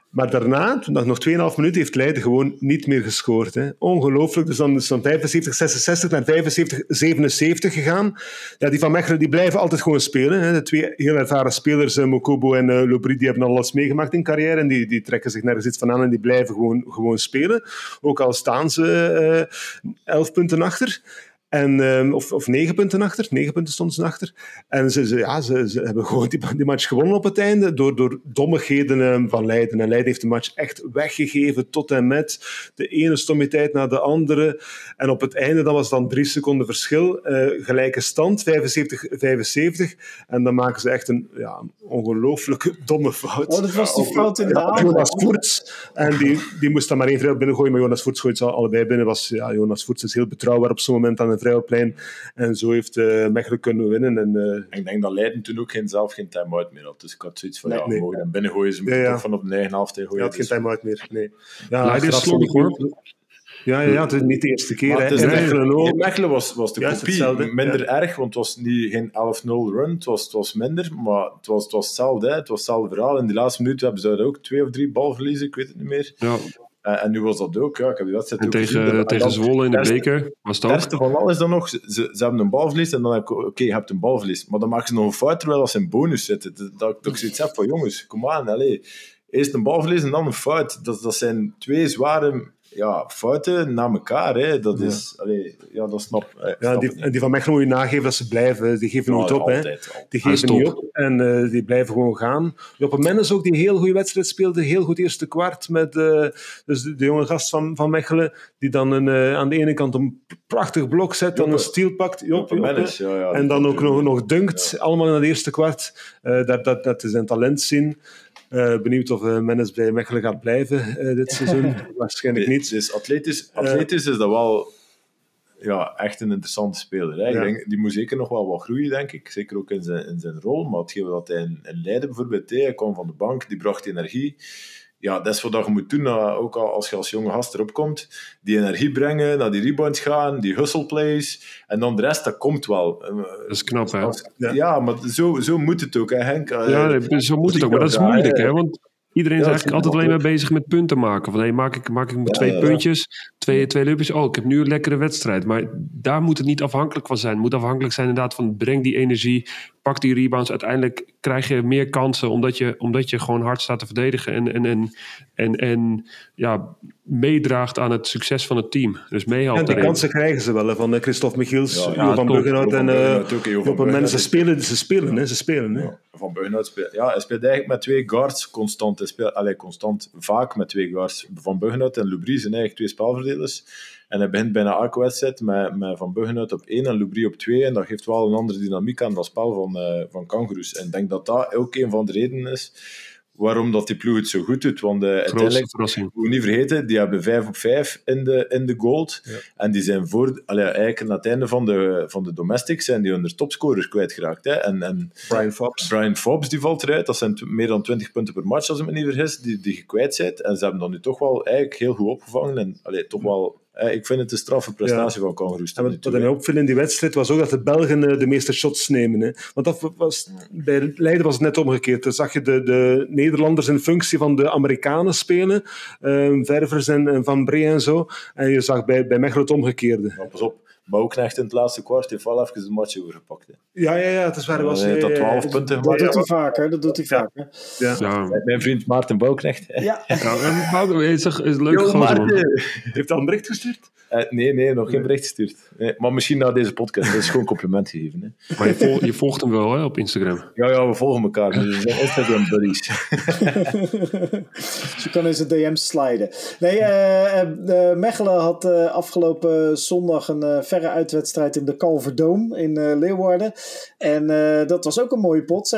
Maar daarna, nog, nog 2,5 minuten, heeft Leiden gewoon niet meer gescoord. Hè. Ongelooflijk. Dus dan is van 75, 66 naar 75, 77 gegaan. Ja, die van Mechelen die blijven altijd gewoon spelen. Hè. De twee heel ervaren spelers, uh, Mokobo en uh, Lobry, die hebben alles meegemaakt in carrière. En die, die trekken zich nergens iets van aan en die blijven gewoon, gewoon spelen. Ook al staan ze uh, 11 punten achter. En, um, of, of negen punten achter. Negen punten stonden ze achter. En ze, ze, ja, ze, ze hebben gewoon die, die, match gewonnen op het einde door, door dommigheden um, van Leiden. En Leiden heeft de match echt weggegeven tot en met de ene stommiteit naar de andere. En op het einde dan was dan drie seconden verschil. Uh, gelijke stand, 75-75. En dan maken ze echt een ja, ongelooflijke domme fout. Oh, dat was die fout in de ja, Jonas Voerts. En die, die moest dan maar één vrij binnengooien. Maar Jonas Voerts gooit ze allebei binnen. Was, ja, Jonas Voerts is heel betrouwbaar op zo'n moment aan Vrijheidsplein. En zo heeft uh, Mechelen kunnen winnen. En, uh, ik denk dat Leiden toen ook geen, zelf geen time-out meer had. Dus ik had zoiets van, nee, ja, nee. mogen binnen gooien. Ze moeten ja, ja. toch van op de eigen helft gooien. Je had geen dus- time-out meer, nee. Ja, Leiden is slordig hoor. Ja, ja, ja, het is niet de eerste keer. Maar hè. het is En Mechelen, Mechelen ook. in Mechelen was, was de Juist kopie hetzelfde, minder ja. erg, want het was niet, geen 11-0 run, het was, het was minder, maar het was, het was hetzelfde. Hè. Het was hetzelfde verhaal. In die laatste minuut hebben ze daar ook twee of drie balverliezen, ik weet het niet meer. Ja. En, en nu was dat ook, ja, ik heb die wedstrijd En ook gezien. tegen, En tegen dan- Zwolle in de beste- beker was het ergste van alles dan nog, ze, ze, hebben een balverlies en dan heb ik, oké, je hebt een balverlies, maar dan maken ze nog een fout terwijl ze in bonus zitten. Dat, dat, dat ik zoiets heb van, jongens, kom aan, allez. Eerst een balverlies en dan een fout. Dat, dat zijn twee zware ja, fouten na elkaar. Hè. Dat is, allee, ja, dat snap, eh, ik. Ja, snap die, die van Mechelen moet je nageven dat ze blijven. Die geven Ja, niet op. Hè. altijd. Die geven niet op en eh, die blijven gewoon gaan. Joppe Mennes ook, die een heel goede wedstrijd speelde. Heel goed eerste kwart met eh, dus de, de jonge gast van, van Mechelen. Die dan een, eh, aan de ene kant een prachtig blok zet, dan een stiel pakt. Joppe, Joppe Joppe. Mennis, ja, ja, en dan ook nog, nog dunkt. Allemaal in het eerste kwart. Eh, dat, dat, dat is zijn talent zien. Eh, benieuwd of eh Mennes bij Mechelen gaat blijven eh, dit seizoen. Waarschijnlijk niet. Dus atletisch, atletisch is dat wel ja, echt een interessante speler. Hè. Ja. Ik denk, die moet zeker nog wel wat groeien, denk ik. Zeker ook in zijn, in zijn rol. Maar hetgeen wat hij in, in Leiden bijvoorbeeld deed, hij kwam van de bank, die bracht energie. Ja, dat is wat je moet doen, uh, ook al als je als jonge gast erop komt. Die energie brengen, naar die rebounds gaan, die hustle plays. En dan de rest, dat komt wel. Eh, Dat is knap, hè? Ja. maar zo, zo moet het ook, hè, Henk. Eh, Ja, nee, zo moet het ook. Maar dat is moeilijk, hè? Want iedereen is Ja, eigenlijk altijd alleen maar bezig met punten maken. Van, hey, maak ik, maak ik mijn twee ja. puntjes, twee, twee lupjes. Oh, ik heb nu een lekkere wedstrijd. Maar daar moet het niet afhankelijk van zijn. Het moet afhankelijk zijn inderdaad van breng die energie, pak die rebounds. Uiteindelijk krijg je meer kansen omdat je, omdat je gewoon hard staat te verdedigen. En, en, en, en, en ja, meedraagt aan het succes van het team. Dus meehelpt En die erin. kansen krijgen ze wel, van eh, Christophe Michiels, Ja, ja, van. Buggenhout en van eh. Buggenhout Ze spelen, ze spelen, hè, ze spelen. Hè. Ja, Van Buggenhout speelt. Ja, hij speelt eigenlijk met twee guards constant. Hij speelt allee, constant vaak met twee guards. Van Buggenhout en Lubry zijn eigenlijk twee spelverdelers. En hij begint bijna elke wedstrijd met, met Van Buggenhout op één en Lubry op twee. En dat geeft wel een andere dynamiek aan dat spel van, eh van Kangaroos. En ik denk dat dat ook een van de redenen is waarom dat die ploeg het zo goed doet. Want eh, Grootste uiteindelijk verrassing. moet je niet vergeten, die hebben 5 op 5 in de, in de gold. En die zijn voor, allee, eigenlijk aan het einde van de, van de domestics zijn die hun topscorers kwijtgeraakt. Hè. En, en Brian Fobbs. Brian Fobbs die valt eruit. Dat zijn meer dan 20 punten per match, als ik me niet vergis, die, die je kwijt bent. En ze hebben dat nu toch wel eigenlijk heel goed opgevangen. En allee, toch wel, ik vind het een straffe prestatie van nu wat, wat mij opviel in die wedstrijd was ook dat de Belgen eh, de meeste shots nemen. Hè. Want dat was, bij Leiden was het net omgekeerd. Dan zag je de, de Nederlanders in functie van de Amerikanen spelen. ehm, Ververs en, en Van Bree en zo. En je zag bij, bij Mechelen het omgekeerde. Maar pas op, Bouwknecht in het laatste kwart heeft wel even de match overgepakt. Hè. Ja, ja, ja, het is waar. hij was, Hij heeft dat eh, 12 eh, punten Dat gemaakt. doet hij vaker, dat doet hij vaker. Ja. Ja, Mijn vriend Maarten Bouwknecht. Ja, ja is een is een Yo, man. Maarten! Heeft al een bericht gestuurd? Eh, nee, nee, nog geen bericht gestuurd. Nee, maar misschien na deze podcast. Dat is gewoon compliment gegeven. Hè. Maar je, vol- je volgt hem wel hè, op Instagram. Ja, ja, we volgen elkaar. Dus we zijn Instagram buddies. dus je kan in zijn DM's sliden. Nee, eh, eh, Mechelen had eh, afgelopen zondag een eh, verre uitwedstrijd in de Calverdoom in eh, Leeuwarden. En eh, dat was ook een mooie pot,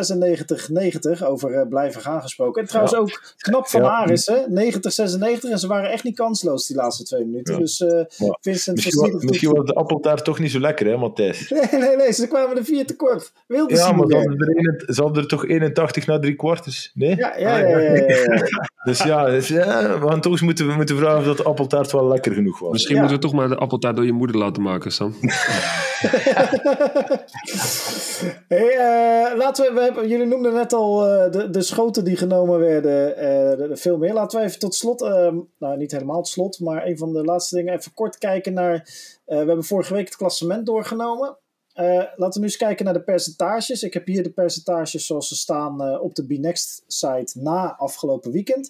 96-90, over eh, blijven gaan gesproken. En trouwens Ja. ook knap van Ja. Aris, hè? 90-96. En ze waren echt niet kansloos die laatste twee minuten. Ja. Dus eh Ja. Vincent Misschien, was misschien de appeltaart toch niet zo lekker, hè, Matthijs? Nee, nee, nee, ze kwamen er vier tekort. Wilde Ja, ze maar hadden, er een, ze hadden er toch 81 na drie kwarters? Nee? Ja, ja, ja. ja, ja, ja. Dus ja, dus, ja we gaan toch moeten, moeten vragen of dat de appeltaart wel lekker genoeg was. Misschien Ja. moeten we toch maar de appeltaart door je moeder laten maken. Uh, laten we, we jullie noemden net al uh, de, de schoten die genomen werden, uh, veel meer. Laten we even tot slot, ehm, nou niet helemaal tot slot, maar een van de laatste dingen even kort kijken naar. we hebben vorige week het klassement doorgenomen. laten we nu eens kijken naar de percentages. Ik heb hier de percentages zoals ze staan op de Bnext site na afgelopen weekend.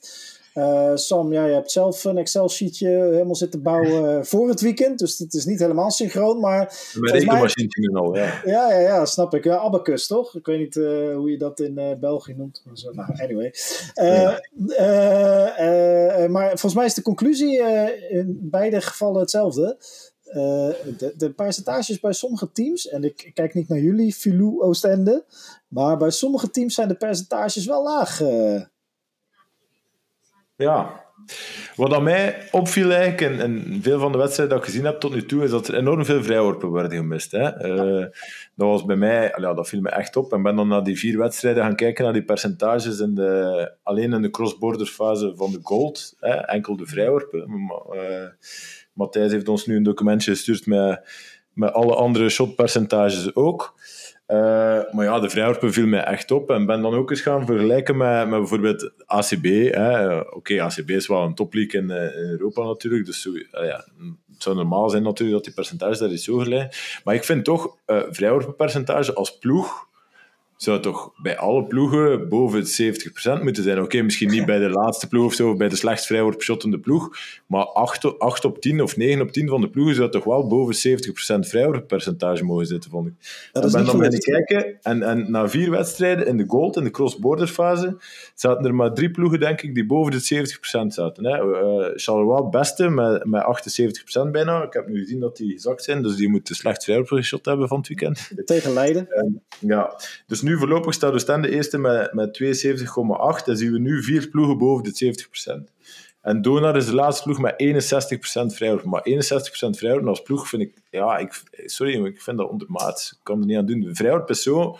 Uh, Sam, jij hebt zelf een Excel-sheetje helemaal zitten bouwen voor het weekend. Dus het is niet helemaal synchroon. Maar Met rekenmachientje nu al, ja. Ja, ja, ja, snap ik. Ja, Abacus, toch? Ik weet niet uh, hoe je dat in uh, België noemt. Maar, nou, anyway. Maar volgens mij is de conclusie in beide gevallen hetzelfde. de, de percentages bij sommige teams, en ik kijk niet naar jullie, Filou Oostende, maar bij sommige teams zijn de percentages wel laag. Ja. Wat aan mij opviel eigenlijk, en, veel van de wedstrijden dat ik gezien heb tot nu toe, is dat er enorm veel vrijworpen worden gemist. Hè. Uh, dat was bij mij, dat viel me echt op. En ben dan naar die vier wedstrijden gaan kijken, naar die percentages in de, alleen in de cross-border fase van de gold. Hè, enkel de vrijworpen. Uh, Matthijs heeft ons nu een documentje gestuurd met, met alle andere shotpercentages ook. Uh, maar ja, de vrijworpen viel mij echt op. En ben dan ook eens gaan vergelijken met, met bijvoorbeeld ACB. Oké, okay, ACB is wel een topleague in, uh, in Europa natuurlijk. Dus uh, ja, het zou normaal zijn natuurlijk dat die percentage daar is zo gelijk. Maar ik vind toch uh, vrijworpenpercentage als ploeg zou toch bij alle ploegen boven het 70% moeten zijn. Oké, misschien niet bij de laatste ploeg of zo, bij de slechtst vrijworpshottende ploeg, maar 8, 8 op 10 of 9 op 10 van de ploegen zou toch wel boven 70% vrijworppercentage mogen zitten, vond ik. Dat is ben dan ben kijken en, en na vier wedstrijden in de gold, in de cross-border fase, zaten er maar drie ploegen, denk ik, die boven de 70% zaten. Hè. Uh, Charleroi beste met, met 78% bijna. Ik heb nu gezien dat die gezakt zijn, dus die moeten slecht vrijworpgeschot hebben van het weekend. Tegen Leiden. En, ja, dus nu nu voorlopig staat Oostende eerste met, met 72,8. Dan zien we nu vier ploegen boven de 70%. En Donar is de laatste ploeg met 61% vrijworp. Maar 61% vrijworp als ploeg vind ik... Ja, ik, sorry, ik vind dat ondermaat. Ik kan er niet aan doen. Vrijworp is zo...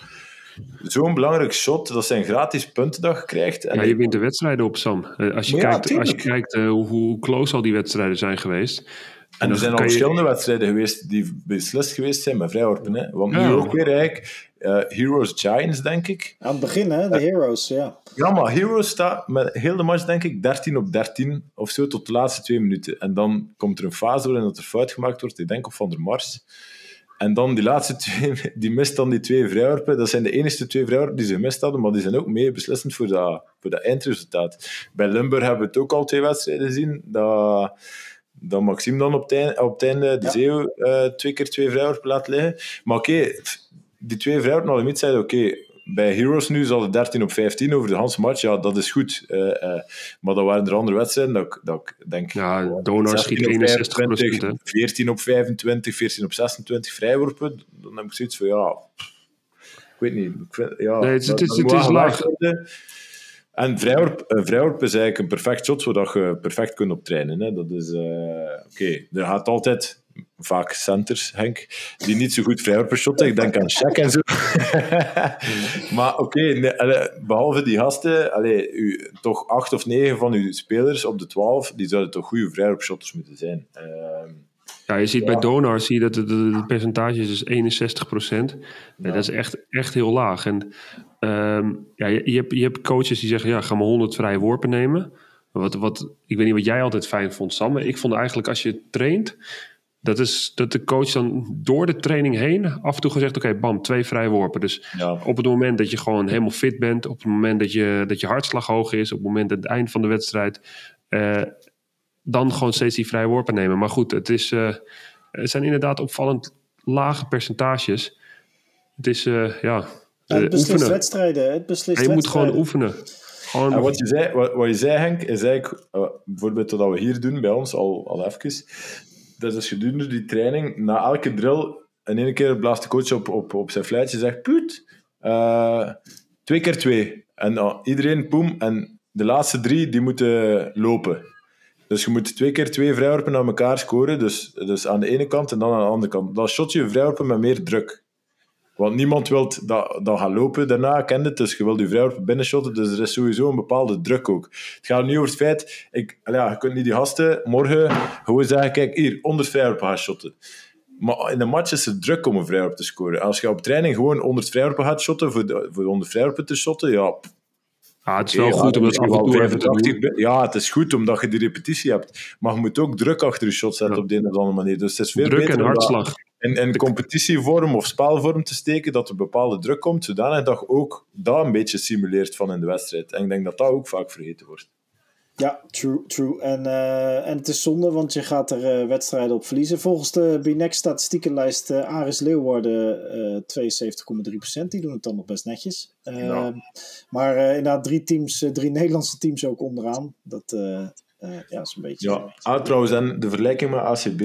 Zo'n belangrijk shot, dat zijn gratis punten dat je krijgt. En ja, je wint de wedstrijden op, Sam. Eh, als je kijkt, als je kijkt uh, hoe, hoe close al die wedstrijden zijn geweest, en er zijn al verschillende wedstrijden geweest die beslist geweest zijn met vrijworpen. Hè? Want nu ook weer eigenlijk uh, Heroes Giants, denk ik. Aan het begin, hè? De uh, Heroes, ja. Ja, maar Heroes staat met heel de match, denk ik, 13 op 13 of zo tot de laatste twee minuten. En dan komt er een fase waarin dat er fout gemaakt wordt, ik denk op Van der Mars. En dan die laatste twee, die mist dan die twee vrijworpen. Dat zijn de enige twee vrijworpen die ze gemist hadden, maar die zijn ook mee beslissend voor dat, voor dat eindresultaat. Bij Limburg hebben we het ook al twee wedstrijden gezien. Dat dat Maxime dan op het einde, op het einde de ja. Zeeuw uh, twee keer twee vrijworpen laat liggen. Maar oké, okay, die twee vrijworpen al niet zeiden, oké, okay, bij Heroes nu zal het 13 op 15 over de Hans match. Ja, dat is goed. Uh, uh, maar dan waren er andere wedstrijden dat, dat ik denk... Ja, Donar schiet 61 25, 14 op 25, 14 op 26 vrijworpen. Dan heb ik zoiets van, ja... Ik weet niet. Ik vind, ja, nee, het, het, is, het is laag. Worden. En vrijworp, uh, vrijworp is eigenlijk een perfect shot, zodat je perfect kunt optrainen. Hè. Dat is... Uh, Oké, er gaat altijd vaak centers, Henk, die niet zo goed vrijworpen shotten. Ik denk aan Shaq en zo. maar oké, behalve die gasten, allee, u, toch acht of negen van uw spelers op de twaalf, die zouden toch goede vrijworpshotters moeten zijn. Uh, ja, je ziet ja. bij Donar zie je dat het percentage is 61 procent. Ja. Dat is echt, echt heel laag. En um, ja, je, je, hebt, je hebt coaches die zeggen, ja, ga maar 100 vrije worpen nemen. Wat, wat, ik weet niet wat jij altijd fijn vond, Sam. Maar ik vond eigenlijk als je traint, dat is dat de coach dan door de training heen af en toe gezegd: oké, okay, bam, twee vrije worpen. Dus ja. op het moment dat je gewoon helemaal fit bent, op het moment dat je, dat je hartslag hoog is, op het moment dat het eind van de wedstrijd, uh, dan gewoon steeds die vrije worpen nemen. Maar goed, het, is, uh, het zijn inderdaad opvallend lage percentages. Het is, uh, ja. ja het beslist oefenen. wedstrijden. Het beslist en je moet gewoon oefenen. Gewoon... En wat, je zei, wat, wat je zei, Henk, is eigenlijk, uh, bijvoorbeeld wat we hier doen bij ons al, al even, dat is gedurende die training, na elke drill, in één keer blaast de coach op, op, op zijn fluitje en zegt, puut, twee keer twee. En iedereen, poem, en de laatste drie, die moeten lopen. Dus je moet twee keer twee vrijworpen aan elkaar scoren. Dus, dus aan de ene kant en dan aan de andere kant. Dan shot je vrijworpen met meer druk. Want niemand wil dat, dat gaan lopen daarna, kent het. Dus je wilt je vrijworpen binnenshotten. Dus er is sowieso een bepaalde druk ook. Het gaat nu over het feit... Ik, ja, je kunt niet die gasten morgen gewoon zeggen... Kijk, hier, onder vrijworpen gaan shotten. Maar in de match is er druk om een vrijworp te scoren. Als je op training gewoon 100 vrijworpen gaat shotten, voor, de, voor 100 vrijworpen te shotten, ja... Ah, het is wel goed om dat af en toe even te doen. Ja, het is goed omdat je die repetitie hebt. Maar je moet ook druk achter je shot zetten op de een of andere manier. Dus het is veel Druk beter en hartslag. in, in competitievorm of spelvorm te steken, dat er bepaalde druk komt, zodanig dat je ook dat een beetje simuleert van in de wedstrijd. En ik denk dat dat ook vaak vergeten wordt. Ja, true, true. En, eh, en het is zonde, want je gaat er eh, wedstrijden op verliezen. Volgens de BNEX statistiekenlijst uh, Aris Leeuwarden eh 72,3%. Die doen het dan nog best netjes. Eh, Ja. Maar eh, inderdaad drie teams, eh, drie Nederlandse teams ook onderaan. Dat eh, eh, ja, is een beetje... Ja, ah, trouwens, en de vergelijking met ACB.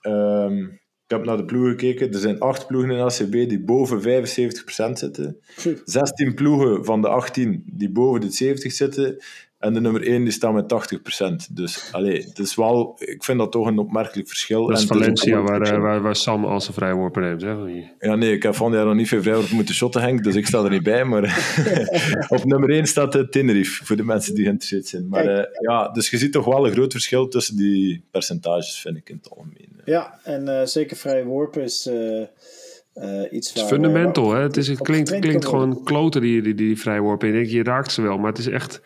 ehm, ik heb naar de ploegen gekeken. Er zijn acht ploegen in ACB die boven 75% zitten. Phew. 16 ploegen van de 18 die boven de 70 zitten. En de nummer 1 die staat met 80%. Dus allee, het is wel, ik vind dat toch een opmerkelijk verschil. Dat is En Valencia, waar, eh, waar, waar Sam als een vrijworpen neemt. Hè? Ja, nee, ik heb van jaar nog niet veel vrijworpen moeten shotten, Henk, dus ik sta er niet bij. Maar op nummer 1 staat uh, Tenerife, voor de mensen die geïnteresseerd zijn. Maar eh, ja, dus je ziet toch wel een groot verschil tussen die percentages, vind ik in het algemeen. Ja, en eh, zeker vrije worpen is eh, eh, iets Het is fundamental, hè? Het, is, het klinkt, klinkt gewoon kloten, die, die, die vrijworpen. Ik denk, je raakt ze wel, maar het is echt...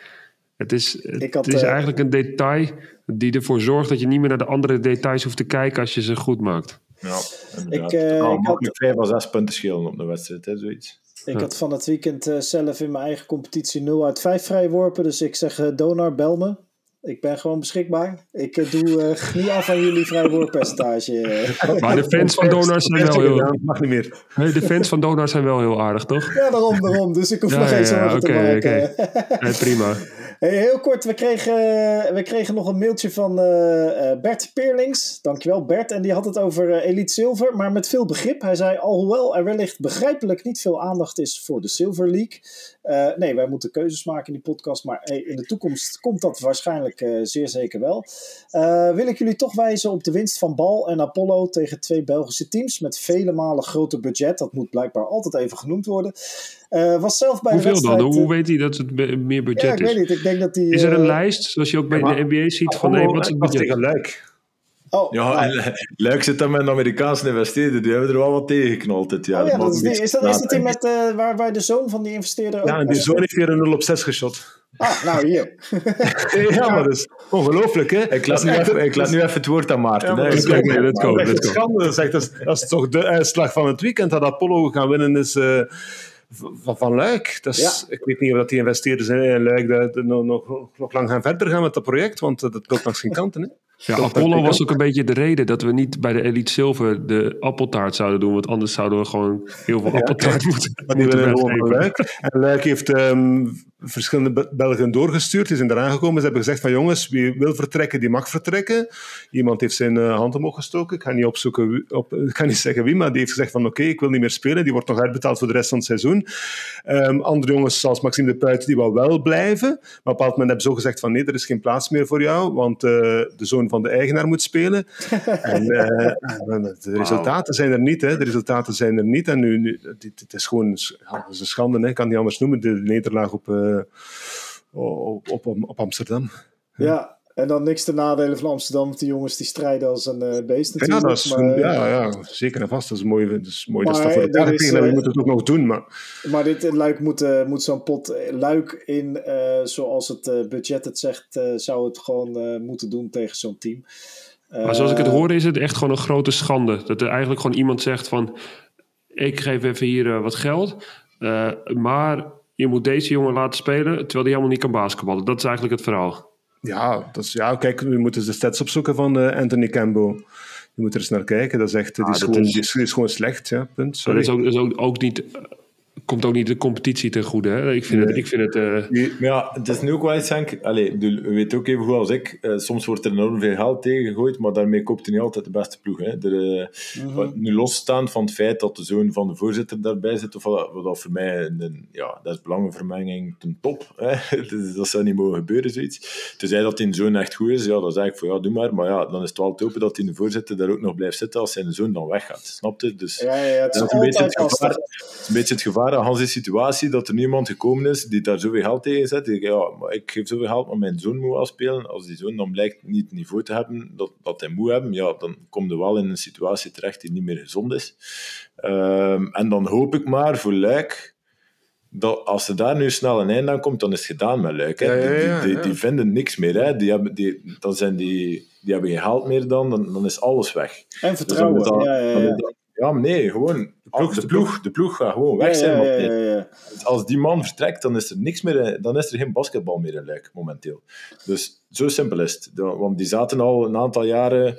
Het is, het, had, is eh, eigenlijk een detail die ervoor zorgt dat je niet meer naar de andere details hoeft te kijken als je ze goed maakt. Ja, inderdaad. Ik, eh, Het kan ik had- 5 à 6 punten schelen op een wedstrijd, hè, zoiets. Ik had van het weekend eh, zelf in mijn eigen competitie 0 uit 5 vrije worpen. Dus ik zeg, eh, Donar, bel me. Ik ben gewoon beschikbaar. Ik eh, doe eh niet af aan jullie eh. Maar de fans van Donars zijn wel heel, mag niet meer. hey, de fans van Donars zijn wel heel aardig, toch? ja, daarom, daarom. Dus ik hoef Ja, nog ja, geen zorgen te maken. oké. Hey, prima. Heel kort, we kregen, we kregen nog een mailtje van eh, eh, Bert Peerlings. Dankjewel Bert. En die had het over eh, Elite Silver, maar met veel begrip. Hij zei, alhoewel er wellicht begrijpelijk niet veel aandacht is voor de Silver League. eh, nee, wij moeten keuzes maken in die podcast, maar hey, in de toekomst komt dat waarschijnlijk eh, zeer zeker wel. Eh, wil ik jullie toch wijzen op de winst van Bal en Apollo tegen twee Belgische teams met vele malen groter budget. Dat moet blijkbaar altijd even genoemd worden. Eh, was zelf bij de Hoeveel dan? Hoe weet hij dat het meer ja, budget ik weet is? niet. Ik denk dat die... Is er een eh, lijst, zoals je ook bij maar- de NBA ziet, van hey, wat is het budget? tegen Luik. Oh, Ja, nou. en Luik zit dan met een Amerikaanse investeerder, die hebben er wel wat tegen geknald dit jaar. Oh ja, dat is, die, niks is, dat, is dat die met, eh, waar, waar de zoon van die investeerder ook Ja, en die zoon heeft weer een 0 op 6 geschot. Ah, nou hier. Ja, maar dat is ongelooflijk, hè? Ik laat, nu even, ik laat nu even het woord aan Maarten. Ja, dat Ik is. Dat schande. Dat is, echt- dat, is, dat is toch de uitslag van het weekend dat Apollo gaan winnen is eh, van, van Luik. Dat is, Ik weet niet of dat die investeerders in Luik dat, dat nog, nog, nog lang gaan verder gaan met dat project, want eh, dat loopt langs geen kanten. Hè? Ja, Apollo was ook een beetje de reden dat we niet bij de Elite Silver de appeltaart zouden doen. Want anders zouden we gewoon heel veel appeltaart moeten, moeten weggeven. En Luik heeft ehm, verschillende Be- Belgen doorgestuurd. Die zijn eraan gekomen. Ze hebben gezegd van jongens, wie wil vertrekken, die mag vertrekken. Iemand heeft zijn eh, hand omhoog gestoken. Ik ga niet opzoeken, op, ik ga niet zeggen wie, maar die heeft gezegd van oké, ik wil niet meer spelen. Die wordt nog uitbetaald voor de rest van het seizoen. Ehm, andere jongens, zoals Maxime de Puit, die wou wel blijven. Maar op een bepaald moment hebben ze zo gezegd van nee, er is geen plaats meer voor jou, want eh, de zoon van de eigenaar moet spelen. en eh, de resultaten zijn er niet, hè. De resultaten zijn er niet. En nu, nu is gewoon het is een schande, hè. ik kan het niet anders noemen, de nederlaag op, op, op, op Amsterdam. Ja, en dan niks te nadelen van Amsterdam. Want die jongens die strijden als een eh, beest Ja, natuurlijk. dat is, maar, ja, ja, zeker en vast. Dat is mooi. Dat is mooi. Dat Maar staat voor er elkaar is, eh, moeten het ook nog doen. Maar maar dit in Luik moet, eh, moet zo'n pot eh, Luik in, eh, zoals het eh, budget het zegt, eh, zou het gewoon eh, moeten doen tegen zo'n team. Maar zoals ik het Eh, hoor is het echt gewoon een grote schande. Dat er eigenlijk gewoon iemand zegt van... Ik geef even hier eh, wat geld. eh, maar je moet deze jongen laten spelen... terwijl hij helemaal niet kan basketballen. Dat is eigenlijk het verhaal. ja, dat is, ja, kijk, we moeten de stats opzoeken van eh, Anthony Campbell. Je moet er eens naar kijken. Dat is echt, die, Ah, is dat gewoon, is- die, gewoon slecht. Ja, punt. Dat is ook, is ook, ook niet... Komt ook niet de competitie ten goede. Hè? Ik vind het... Ik vind het eh, Maar ja, het is nu ook wel iets, Henk. Allee, u weet ook even goed als ik. eh, soms wordt er enorm veel geld tegengegooid, maar daarmee koopt hij niet altijd de beste ploeg. Hè. Er, eh, wat- Nu losstaand van het feit dat de zoon van de voorzitter daarbij zit, of wat, wat dat voor mij, een, ja, dat is belangenvermenging ten top. Hè. Dus dat zou niet mogen gebeuren, zoiets. Tenzij dat die zoon echt goed is, ja, dan zeg ik van ja, doe maar. Maar ja, dan is het wel te hopen dat die de voorzitter daar ook nog blijft zitten als zijn zoon dan weggaat. Snap je? Dus Ja, ja, ja, het is dat is een beetje altijd het gevaar. lastig. is een beetje het gevaar aan Hans' situatie dat er niemand gekomen is die daar zoveel geld tegen zet. Die zegt, ja, maar ik geef zoveel geld, maar mijn zoon moet wel spelen. Als die zoon dan blijkt niet het niveau te hebben dat, dat hij moet hebben, ja, dan komt er wel in een situatie terecht die niet meer gezond is. Ehm, en dan hoop ik maar voor Luik dat als er daar nu snel een einde aan komt, dan is het gedaan met Luik. Hè. Ja, ja, ja, die, die, die vinden niks meer. Hè. Die, hebben, die, dan zijn die, die hebben geen geld meer dan, dan, dan is alles weg. En Dus dan vertrouwen. is dat- ja, ja, dan ja. nee, gewoon ploeg, de ploeg, de ploeg gaat gewoon weg zijn. ja, ja, ja. Als die man vertrekt, dan is er niks meer, in- dan is er geen basketbal meer in Luik momenteel. Dus zo simpel is het. Want die zaten al een aantal jaren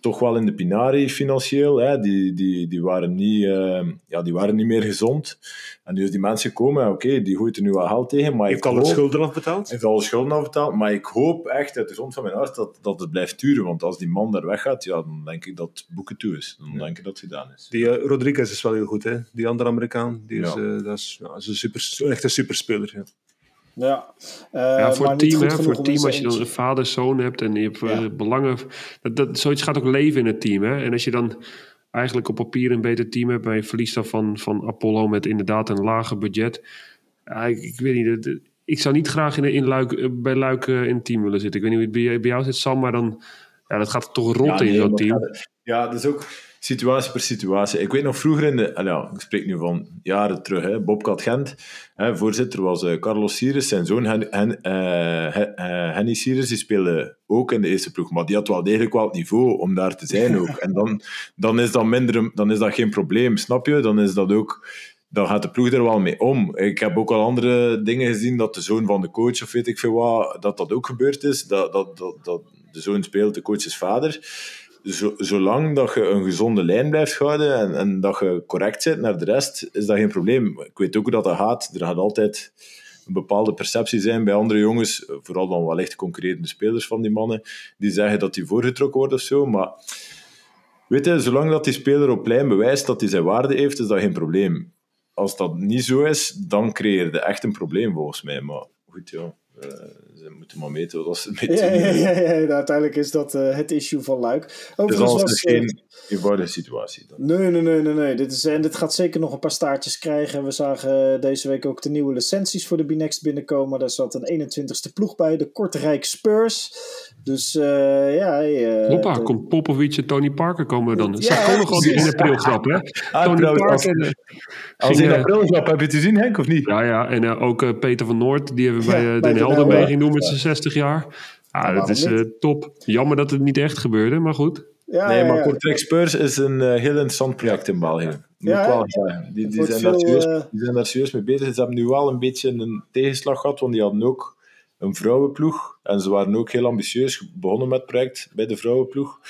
toch wel in de pinari financieel. Hè. Die, die, die, waren niet, eh, ja, die waren niet meer gezond. En nu is die mensen gekomen, oké, die gooit er nu wel geld tegen. Maar Heeft al het schulden afbetaald? heeft alle schulden afbetaald, maar ik hoop echt uit de grond van mijn hart dat, dat het blijft duren. Want als die man daar weggaat, ja, dan denk ik dat het boeken toe is. Dan denk ik dat het gedaan is. Die eh, Rodriguez is wel heel goed, hè? Die andere Amerikaan. Die is, Ja. eh, dat is, dat is een super, echt een superspeler. Ja. Ja, Eh, Ja, voor maar het team, hè, voor het team als je dan een vader, zoon hebt en je hebt eh, Ja. belangen. Dat, dat, zoiets gaat ook leven in het team. Hè? En als je dan eigenlijk op papier een beter team hebt, maar je verliest dan van, van Apollo met inderdaad een lager budget. Ja, ik, ik weet niet, ik zou niet graag in, in Luik, eh, bij Luik eh, in het team willen zitten. Ik weet niet hoe het bij, bij jou zit, Sam, maar dan ja, dat gaat toch rot in zo'n team. Ja, dat is ook situatie per situatie. Ik weet nog vroeger in de... ah Ja, ik spreek nu van jaren terug. Hè, Bobcat Gent. Hè, voorzitter was eh, Carlos Sires. Zijn zoon Hen, eh, eh, Henny Sires, die speelde ook in de eerste ploeg. Maar die had wel degelijk wel het niveau om daar te zijn ook. En dan, dan, is dat minder, dan is dat geen probleem, snap je? Dan is dat ook... Dan gaat de ploeg er wel mee om. Ik heb ook al andere dingen gezien dat de zoon van de coach, of weet ik veel wat, dat dat ook gebeurd is. Dat, dat, dat, dat de zoon speelt, de coach is vader zo, zolang dat je een gezonde lijn blijft houden en, en dat je correct zit naar de rest, is dat geen probleem. Ik weet ook hoe dat, dat gaat. Er gaat altijd een bepaalde perceptie zijn bij andere jongens, vooral dan wellicht concurrerende spelers van die mannen, die zeggen dat die voorgetrokken wordt of zo. Maar weet je, zolang dat die speler op lijn bewijst dat hij zijn waarde heeft, is dat geen probleem. Als dat niet zo is, dan creëer je echt een probleem volgens mij. Maar goed, ja. eh, ze moeten maar meten wat ze Ja, ja, ja, ja, ja. Uiteindelijk is dat eh, het issue van Luik. Dus Overigens alles was, is eh, geen eenvoudige situatie. Dan. Nee, nee, nee, nee. nee. Dit, is, en dit gaat zeker nog een paar staartjes krijgen. We zagen eh, deze week ook de nieuwe licenties voor de B-Next binnenkomen. Daar zat een 21ste ploeg bij, de Kortrijk Spurs. Dus eh, ja... eh, Hoppa, de- komt Popovic en Tony Parker komen dan. Ja, die precies. in april grap, hè? Ah, Tony als, Parker. eh, als ging, in eh, april grap, heb je het gezien, Henk, of niet? Ja, ja. En eh, ook eh, Peter van Noord, die hebben we bij Ja, eh, bij Den Helder mee ging doen met zijn 60 jaar. Ja, dat is eh, top. Jammer dat het niet echt gebeurde, maar goed. ja, nee, ja, maar ja. Kortrijk Spurs is een eh, heel interessant project in België. Moet Ja, wel zeggen. Die, die, zijn daar veel, serieus, eh, die zijn daar serieus mee bezig. Ze hebben nu wel een beetje een tegenslag gehad, want die hadden ook een vrouwenploeg. En ze waren ook heel ambitieus begonnen met het project bij de vrouwenploeg.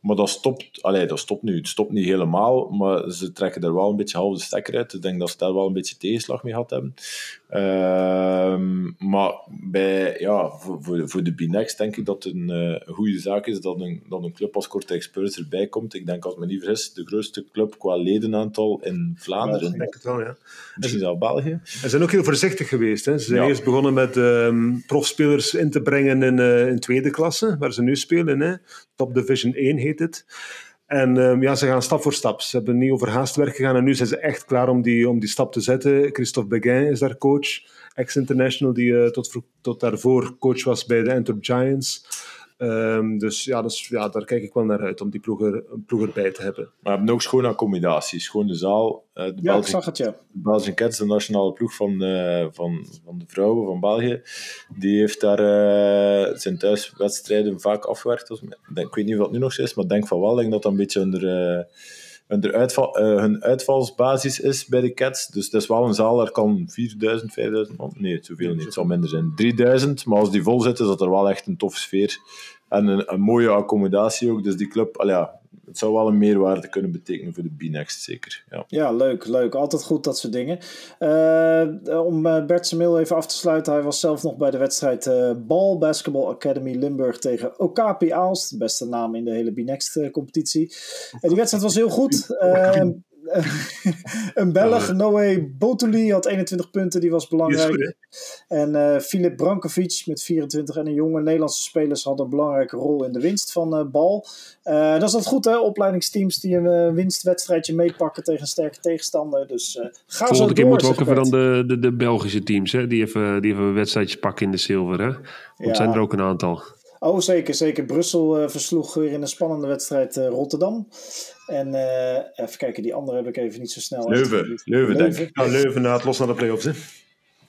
Maar dat stopt, allee, dat stopt nu. Het stopt niet helemaal, maar ze trekken er wel een beetje half de stekker uit. Ik denk dat ze daar wel een beetje tegenslag mee gehad hebben. Ehm, maar bij, ja, voor, voor, voor de B-Next denk ik dat het een, eh, een goede zaak is dat een, dat een club als Kortrijk Spurs erbij komt. Ik denk, als ik me niet vergis, de grootste club qua ledenaantal in Vlaanderen. Ik denk het wel, ja. Misschien zelfs België. Ze zijn ook heel voorzichtig geweest. Hè. Ze zijn Ja. eerst begonnen met ehm, profspelers in te brengen in, eh, in tweede klasse, waar ze nu spelen. Hè. Top Division 1 heet het. En ehm, ja, ze gaan stap voor stap. Ze hebben niet over haast werk gegaan en nu zijn ze echt klaar om die, om die stap te zetten. Christophe Beguin is daar coach, ex-international, die eh, tot, tot daarvoor coach was bij de Antwerp Giants. Ehm, dus ja, dus ja, daar kijk ik wel naar uit om die ploeg, er, ploeg erbij te hebben. Maar we hebben ook schone accommodaties. Schone zaal. Eh, de Ja, ik Belgische zag het, ja. de Belgian Cats, de nationale ploeg van, eh, van, van de vrouwen van België, die heeft daar eh, zijn thuiswedstrijden vaak afgewerkt. Als- Ik weet niet of dat nu nog zo is, maar ik denk van wel. Ik denk dat dat een beetje onder, uitval, eh, hun uitvalsbasis is bij de Cats. Dus het is wel een zaal, daar kan 4000, 5000 man. Nee, zoveel niet. Het zal minder zijn. 3000, maar als die vol zit, is dat er wel echt een toffe sfeer. En een, een mooie accommodatie ook. Dus die club, al ja, het zou wel een meerwaarde kunnen betekenen voor de B-Next, zeker. Ja. Ja, leuk, leuk. Altijd goed, dat soort dingen. Eh, om uh, Bert mail even af te sluiten. Hij was zelf nog bij de wedstrijd eh Bal Basketball Academy Limburg tegen Okapi Aalst. De beste naam in de hele B-Next eh, competitie. En die wedstrijd was heel goed. Eh, een Belg, Noé Botoli, had 21 punten, die was belangrijk. en uh, Filip Brankovic met 24 en een jonge Nederlandse spelers hadden een belangrijke rol in de winst van uh, Bal. Uh, dat is altijd goed, hè? Opleidingsteams die een winstwedstrijdje meepakken tegen een sterke tegenstander. Dus ga Volgende zo door. keer moeten we ook even dan de, de, de Belgische teams, hè? Die even, die even wedstrijdjes pakken in de zilver, hè? Want ja. zijn er ook een aantal. Oh, zeker, zeker. Brussel uh, versloeg weer in een spannende wedstrijd uh, Rotterdam. En uh, even kijken, die andere heb ik even niet zo snel. Leuven, Leuven, denk ik. Ja, Leuven na het los naar de play-offs, hè?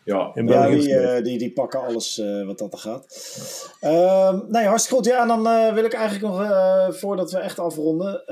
Ja, in ja die, uh, die, die pakken alles uh, wat dat er gaat. Uh, nee, hartstikke goed. Ja, en dan uh, wil ik eigenlijk nog, voordat we echt afronden,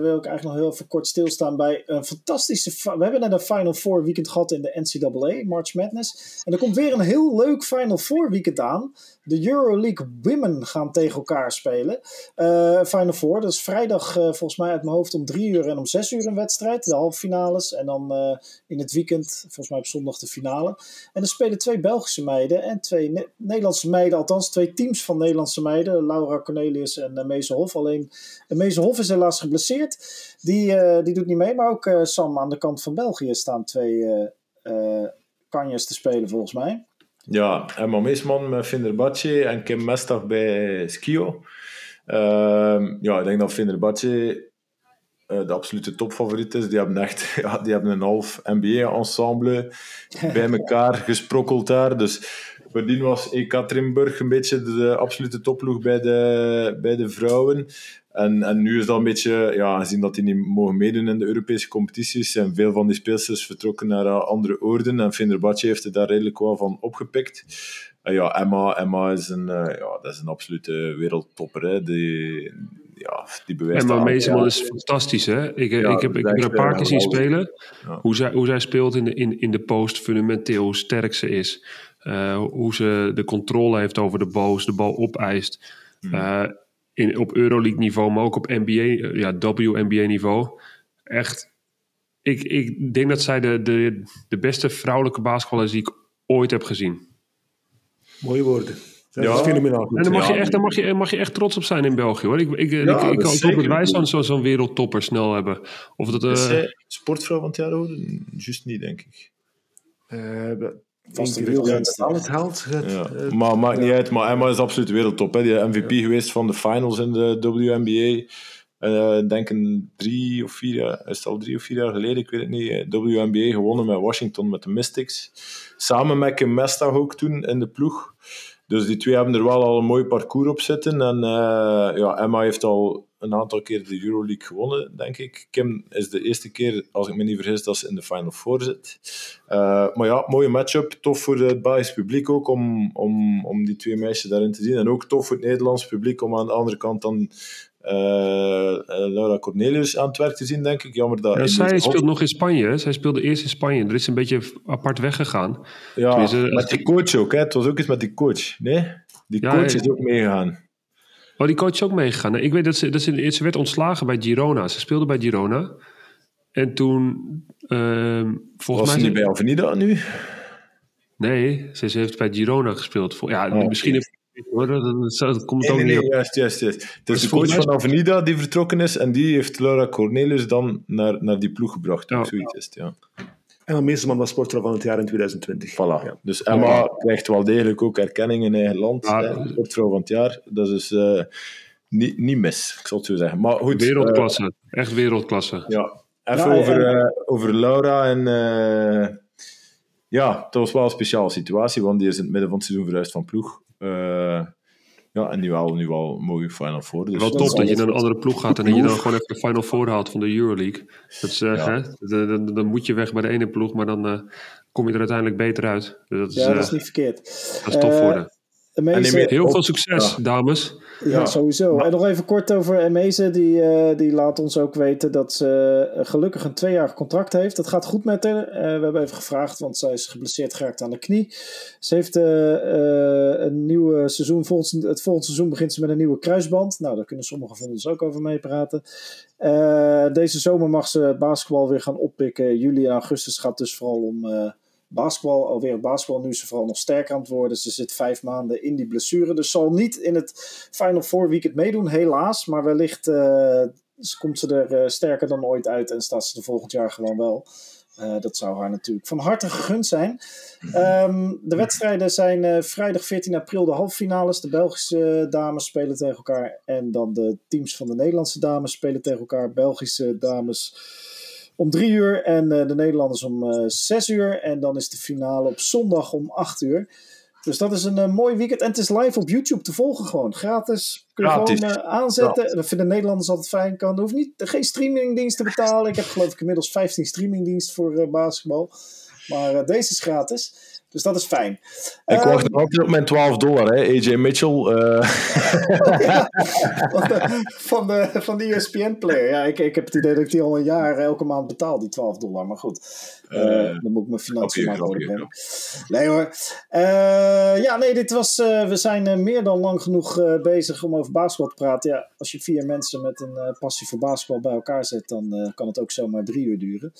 wil ik eigenlijk nog heel even kort stilstaan bij een fantastische... We hebben net een Final Four weekend gehad in de NCAA, March Madness. En er komt weer een heel leuk Final Four weekend aan de Euroleague Women gaan tegen elkaar spelen. Uh, Final Four, dat is vrijdag uh, volgens mij uit mijn hoofd om drie uur en om zes uur een wedstrijd. De halve finales. En dan uh, in het weekend, volgens mij op zondag de finale. En er spelen twee Belgische meiden en twee ne Nederlandse meiden. Althans, twee teams van Nederlandse meiden. Laura Cornelius en uh, Hof. Alleen Meese Hof is helaas geblesseerd. Die, die doet niet mee. Maar ook Sam aan de kant van België staan twee kanjes te spelen volgens mij. Ja, Emma Meesman met Finderbatje en Kim Mestag bij Skio. Uh, ja, ik denk dat Finderbatje uh, de absolute topfavoriet is. Die hebben echt ja, die hebben een half NBA-ensemble bij elkaar gesprokkeld daar. Dus voordien was Ekaterinburg een beetje de absolute topploeg bij de, bij de vrouwen. En, en nu is dat een beetje, ja, gezien dat die niet mogen meedoen in de Europese competities, zijn veel van die speelsters vertrokken naar uh, andere oorden. En Fenerbahce heeft er daar redelijk wel van opgepikt. En ja, Emma, Emma is een, uh, ja, dat is een absolute wereldtopper. Hè. Die, ja, die bewijst Emma Meeseman is fantastisch. Hè? Ik, ja, ik, heb, ik er een paar keer zien spelen. Ja. Hoe, zij, hoe zij speelt in de, in, in de post, fundamenteel, hoe sterk ze is. Uh, hoe ze de controle heeft over de bal, de bal opeist. Hmm in, op Euroleague niveau, maar ook op NBA, eh, ja, WNBA niveau. Echt, ik, ik denk dat zij de, de, de beste vrouwelijke basketballer die ik ooit heb gezien. Mooie woorden. Ja, dat is fenomenaal. En dan mag, je echt, dan mag, je, mag je echt trots op zijn in België hoor. Ik, ik, ja, ik, ik, hoop dat wij zo'n zo, zo wereldtopper snel hebben. Of dat, uh, sportvrouw van het jaar hoor? Juist niet, denk ik. Uh, Vast een het. Ja. Maar maakt niet uit. Maar Emma is absoluut wereldtop. Hè. Die MVP geweest van de finals in de WNBA. Uh, ik denk een drie of vier jaar, is het al drie of vier jaar geleden, ik weet het niet. WNBA gewonnen met Washington, met de Mystics. Samen met Kim Mestag ook toen in de ploeg. Dus die twee hebben er wel al een mooi parcours op zitten. En uh, ja, Emma heeft al een aantal keer de Euroleague gewonnen, denk ik. Kim is de eerste keer, als ik me niet vergis, dat ze in de Final Four zit. Uh, maar ja, mooie matchup. Tof voor het Belgisch publiek ook om, om, om die twee meisjes daarin te zien. En ook tof voor het Nederlands publiek om aan de andere kant dan uh, Laura Cornelius aan het werk te zien, denk ik. Jammer dat... Ja, zij speelt nog in Spanje. Zij speelde eerst in Spanje. Er is een beetje apart weggegaan. Ja, met die coach ook. Hè? Het was ook eens met die coach. Nee? Die coach is ook meegegaan. Oh, die coach is ook meegegaan. Ik weet dat ze, dat ze, ze werd ontslagen bij Girona. Ze speelde bij Girona. En toen, uh, volgens Was mij... ze niet bij Avenida nu? Nee, ze, ze heeft bij Girona gespeeld. Ja, oh, misschien. Hoor, dat, dat komt nee, ook nee, niet juist, juist, juist. Het is de coach van Avenida die vertrokken is en die heeft Laura Cornelius dan naar, naar die ploeg gebracht. Ja. Zoiets is het, ja. Emma Meesterman was sportvrouw van het jaar in 2020. Voilà. Ja. Dus Emma ja. krijgt wel degelijk ook erkenning in eigen land. Ja. Sportvrouw van het jaar. Dat is uh, niet, niet mis, ik zal het zo zeggen. Maar goed, wereldklasse. Uh, Echt wereldklasse. Ja. Even over, uh, over Laura en... ja, dat was wel een speciale situatie, want die is in het midden van het seizoen verhuisd van ploeg. Ja, en nu wel, nu wel mooie Final Four. Dus wel top dat, dat je naar een andere ploeg gaat en dat je dan gewoon even de Final Four haalt van de Euroleague. Dat is, uh, ja. hè? Dan, dan moet je weg bij de ene ploeg, maar dan uh, kom je er uiteindelijk beter uit. Dus dat is, ja, dat is niet verkeerd. Dat is tof voor de. Meeste... Heel veel succes, ja. dames. Ja, sowieso. En nog even kort over Emeze. Die, uh, die laat ons ook weten dat ze gelukkig een tweejarig contract heeft. Dat gaat goed met haar. Uh, we hebben even gevraagd, want zij is geblesseerd geraakt aan de knie. Ze heeft uh, een nieuwe seizoen. Volgend, het volgende seizoen begint ze met een nieuwe kruisband. Nou, daar kunnen sommigen van ons ook over meepraten. deze zomer mag ze het basketbal weer gaan oppikken. Juli en augustus gaat dus vooral om basketbal, alweer basketbal, nu ze vooral nog sterker aan het worden. Ze zit vijf maanden in die blessure. Dus zal niet in het Final Four weekend meedoen, helaas. Maar wellicht dus komt ze er sterker dan ooit uit en staat ze er volgend jaar gewoon wel. dat zou haar natuurlijk van harte gegund zijn. Ehm, de wedstrijden zijn vrijdag 14 april de halffinales. De Belgische dames spelen tegen elkaar. En dan de teams van de Nederlandse dames spelen tegen elkaar. Belgische dames om drie uur en de Nederlanders om zes uur. En dan is de finale op zondag om acht uur. Dus dat is een uh, mooi weekend. En het is live op YouTube te volgen gewoon. Gratis. Kun je Gratis. gewoon uh, aanzetten. Ja. Dat vinden Nederlanders altijd fijn. Kan. Er hoeft niet, geen streamingdienst te betalen. Ik heb geloof ik inmiddels 15 streamingdiensten voor uh, basketbal. Maar deze is gratis. Dus dat is fijn. Ik um, wacht altijd op mijn 12 dollar, hè. AJ Mitchell. Uh... ja, van, de, van de ESPN-player. Ja, ik, ik heb het idee dat ik die al een jaar elke maand betaal, die 12 dollar. Maar goed, uh, dan moet ik mijn financiën maar worden. Nee hoor. Ja, nee, dit was. we zijn meer dan lang genoeg bezig om over basketbal te praten. Ja, als je vier mensen met een passie voor basketbal bij elkaar zet, dan kan het ook zomaar drie uur duren.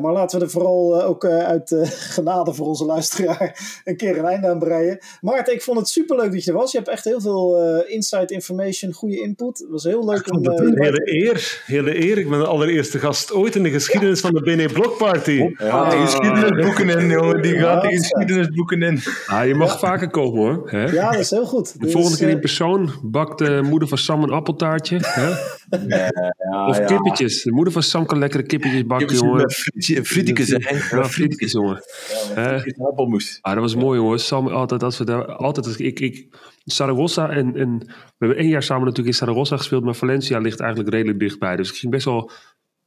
Maar laten we er vooral ook uit genade voor onze luisteraar een keer een einde aan breien. Maarten, ik vond het superleuk dat je er was. Je hebt echt heel veel uh, inside information, goede input. Het was heel leuk om... Uh, een hele eer, hele eer. Ik ben de allereerste gast ooit in de geschiedenis van de BNE Block Party. Ja, de geschiedenisboeken in, jongen. Die gaat de geschiedenisboeken in. Ah, je mag vaker komen, hoor. Hè? Ja, dat is heel goed. De dus, volgende keer in eh, persoon bakt de moeder van Sam een appeltaartje. Hè? Ja, ja, of kippetjes. De moeder van Sam kan lekkere kippetjes bakken, jongen. Frietjes, hè. Ja, frietjes, jongen. Ja, appelmoes. Ah, dat was mooi hoor. Sam, altijd als we daar, altijd, ik, ik, Saragossa en, en we hebben één jaar samen natuurlijk in Saragossa gespeeld, maar Valencia ligt eigenlijk redelijk dichtbij. Dus ik ging best wel,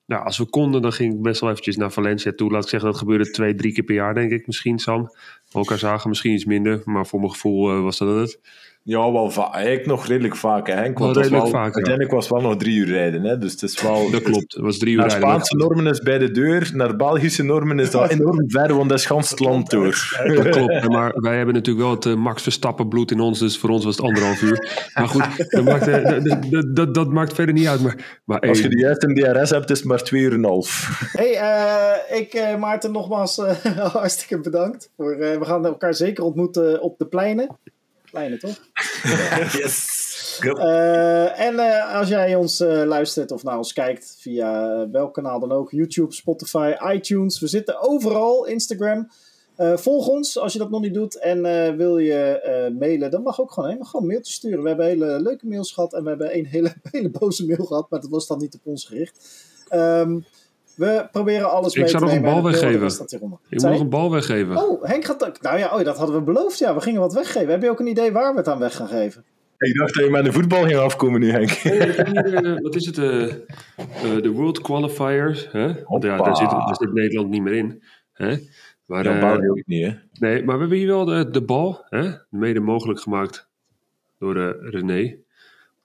nou, als we konden, dan ging ik best wel eventjes naar Valencia toe. Laat ik zeggen, dat gebeurde twee, drie keer per jaar, denk ik, misschien, Sam. We elkaar zagen, misschien iets minder, maar voor mijn gevoel uh, was dat het. Ja, wel eigenlijk nog redelijk vaak. Hè. Ik was redelijk vaak, Uiteindelijk was het wel nog drie uur rijden. Hè. Dus het is wel, dat klopt, het was drie uur naar rijden. Spaanse normen is bij de deur, naar Belgische normen is dat enorm ver, want dat is gans het land door. Dat klopt, maar wij hebben natuurlijk wel het uh, Max Verstappen bloed in ons, dus voor ons was het anderhalf uur. Maar goed, dat maakt, uh, dat, dat, dat, maakt verder niet uit. Maar, maar Als je die juist een DRS hebt, is het maar twee uur en een half. hey, uh, ik Maarten nogmaals hartstikke bedankt. Voor, we gaan elkaar zeker ontmoeten op de pleinen. Kleine, toch? yes. Uh, en uh, als jij ons uh, luistert of naar ons kijkt via welk kanaal dan ook, YouTube, Spotify, iTunes, we zitten overal, Instagram. volg ons als je dat nog niet doet en wil je mailen, dan mag ook gewoon, hè, gewoon een mailtje sturen. We hebben hele leuke mails gehad en we hebben een hele, hele boze mail gehad, maar dat was dan niet op ons gericht. Um, we proberen alles ik mee te nemen. Ik zou nog een bal weggeven. Ik moet nog een bal weggeven. Oh, Henk gaat ook. Nou ja, oh, dat hadden we beloofd. Ja, we gingen wat weggeven. Heb je ook een idee waar we het aan weg gaan geven? Ik dacht dat je met de voetbal ging afkomen nu, Henk. Uh, wat is het? Uh, de World Qualifiers. Hè? ja, daar zit, daar zit Nederland niet meer in. Hè? Maar, ja, ook niet, hè? Nee, maar we hebben hier wel de, de bal. Hè? Mede mogelijk gemaakt door René.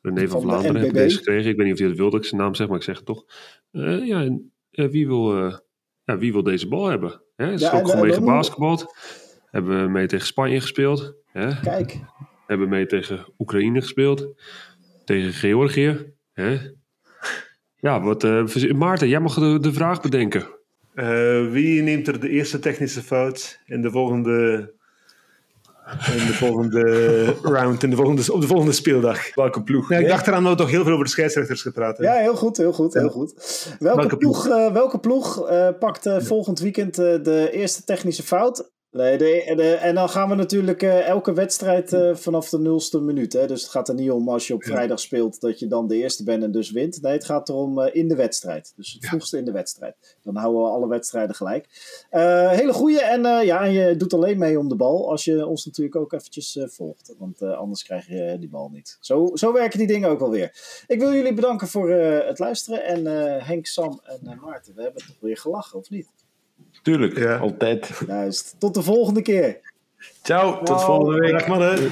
René van, van Vlaanderen heb ik deze gekregen. Ik weet niet of hij het wilde dat ik zijn naam zeg, maar ik zeg het toch. ja, wie, wil, uh, ja, wie wil deze bal hebben? Hè? Het is ja, ook gewoon mee gebasketbald. Hebben we mee tegen Spanje gespeeld. Hè? Kijk. Hebben we mee tegen Oekraïne gespeeld. Tegen Georgië. Hè? Ja, wat, uh, Maarten, jij mag de, de vraag bedenken. wie neemt er de eerste technische fout in de volgende in de volgende round, in de volgende, op de volgende speeldag. Welke ploeg? Ja, ik dacht eraan dat we toch heel veel over de scheidsrechters gepraat hebben. Ja, heel goed, heel goed, heel goed. Welke, ploeg, uh, welke ploeg uh, pakt uh, volgend weekend de eerste technische fout? Nee, de, de, en dan gaan we natuurlijk uh, elke wedstrijd uh, vanaf de nulste minuut. Hè? Dus het gaat er niet om als je op vrijdag speelt dat je dan de eerste bent en dus wint. Nee, het gaat erom uh, in de wedstrijd. Dus het vroegste in de wedstrijd. Dan houden we alle wedstrijden gelijk. hele goede en ja, en je doet alleen mee om de bal als je ons natuurlijk ook eventjes volgt. Want anders krijg je die bal niet. Zo, zo werken die dingen ook wel weer. Ik wil jullie bedanken voor het luisteren. En Henk, Sam en Maarten, we hebben toch weer gelachen, of niet? Tuurlijk, ja. altijd. Juist. Tot de volgende keer. Ciao, tot volgende week. Dag mannen.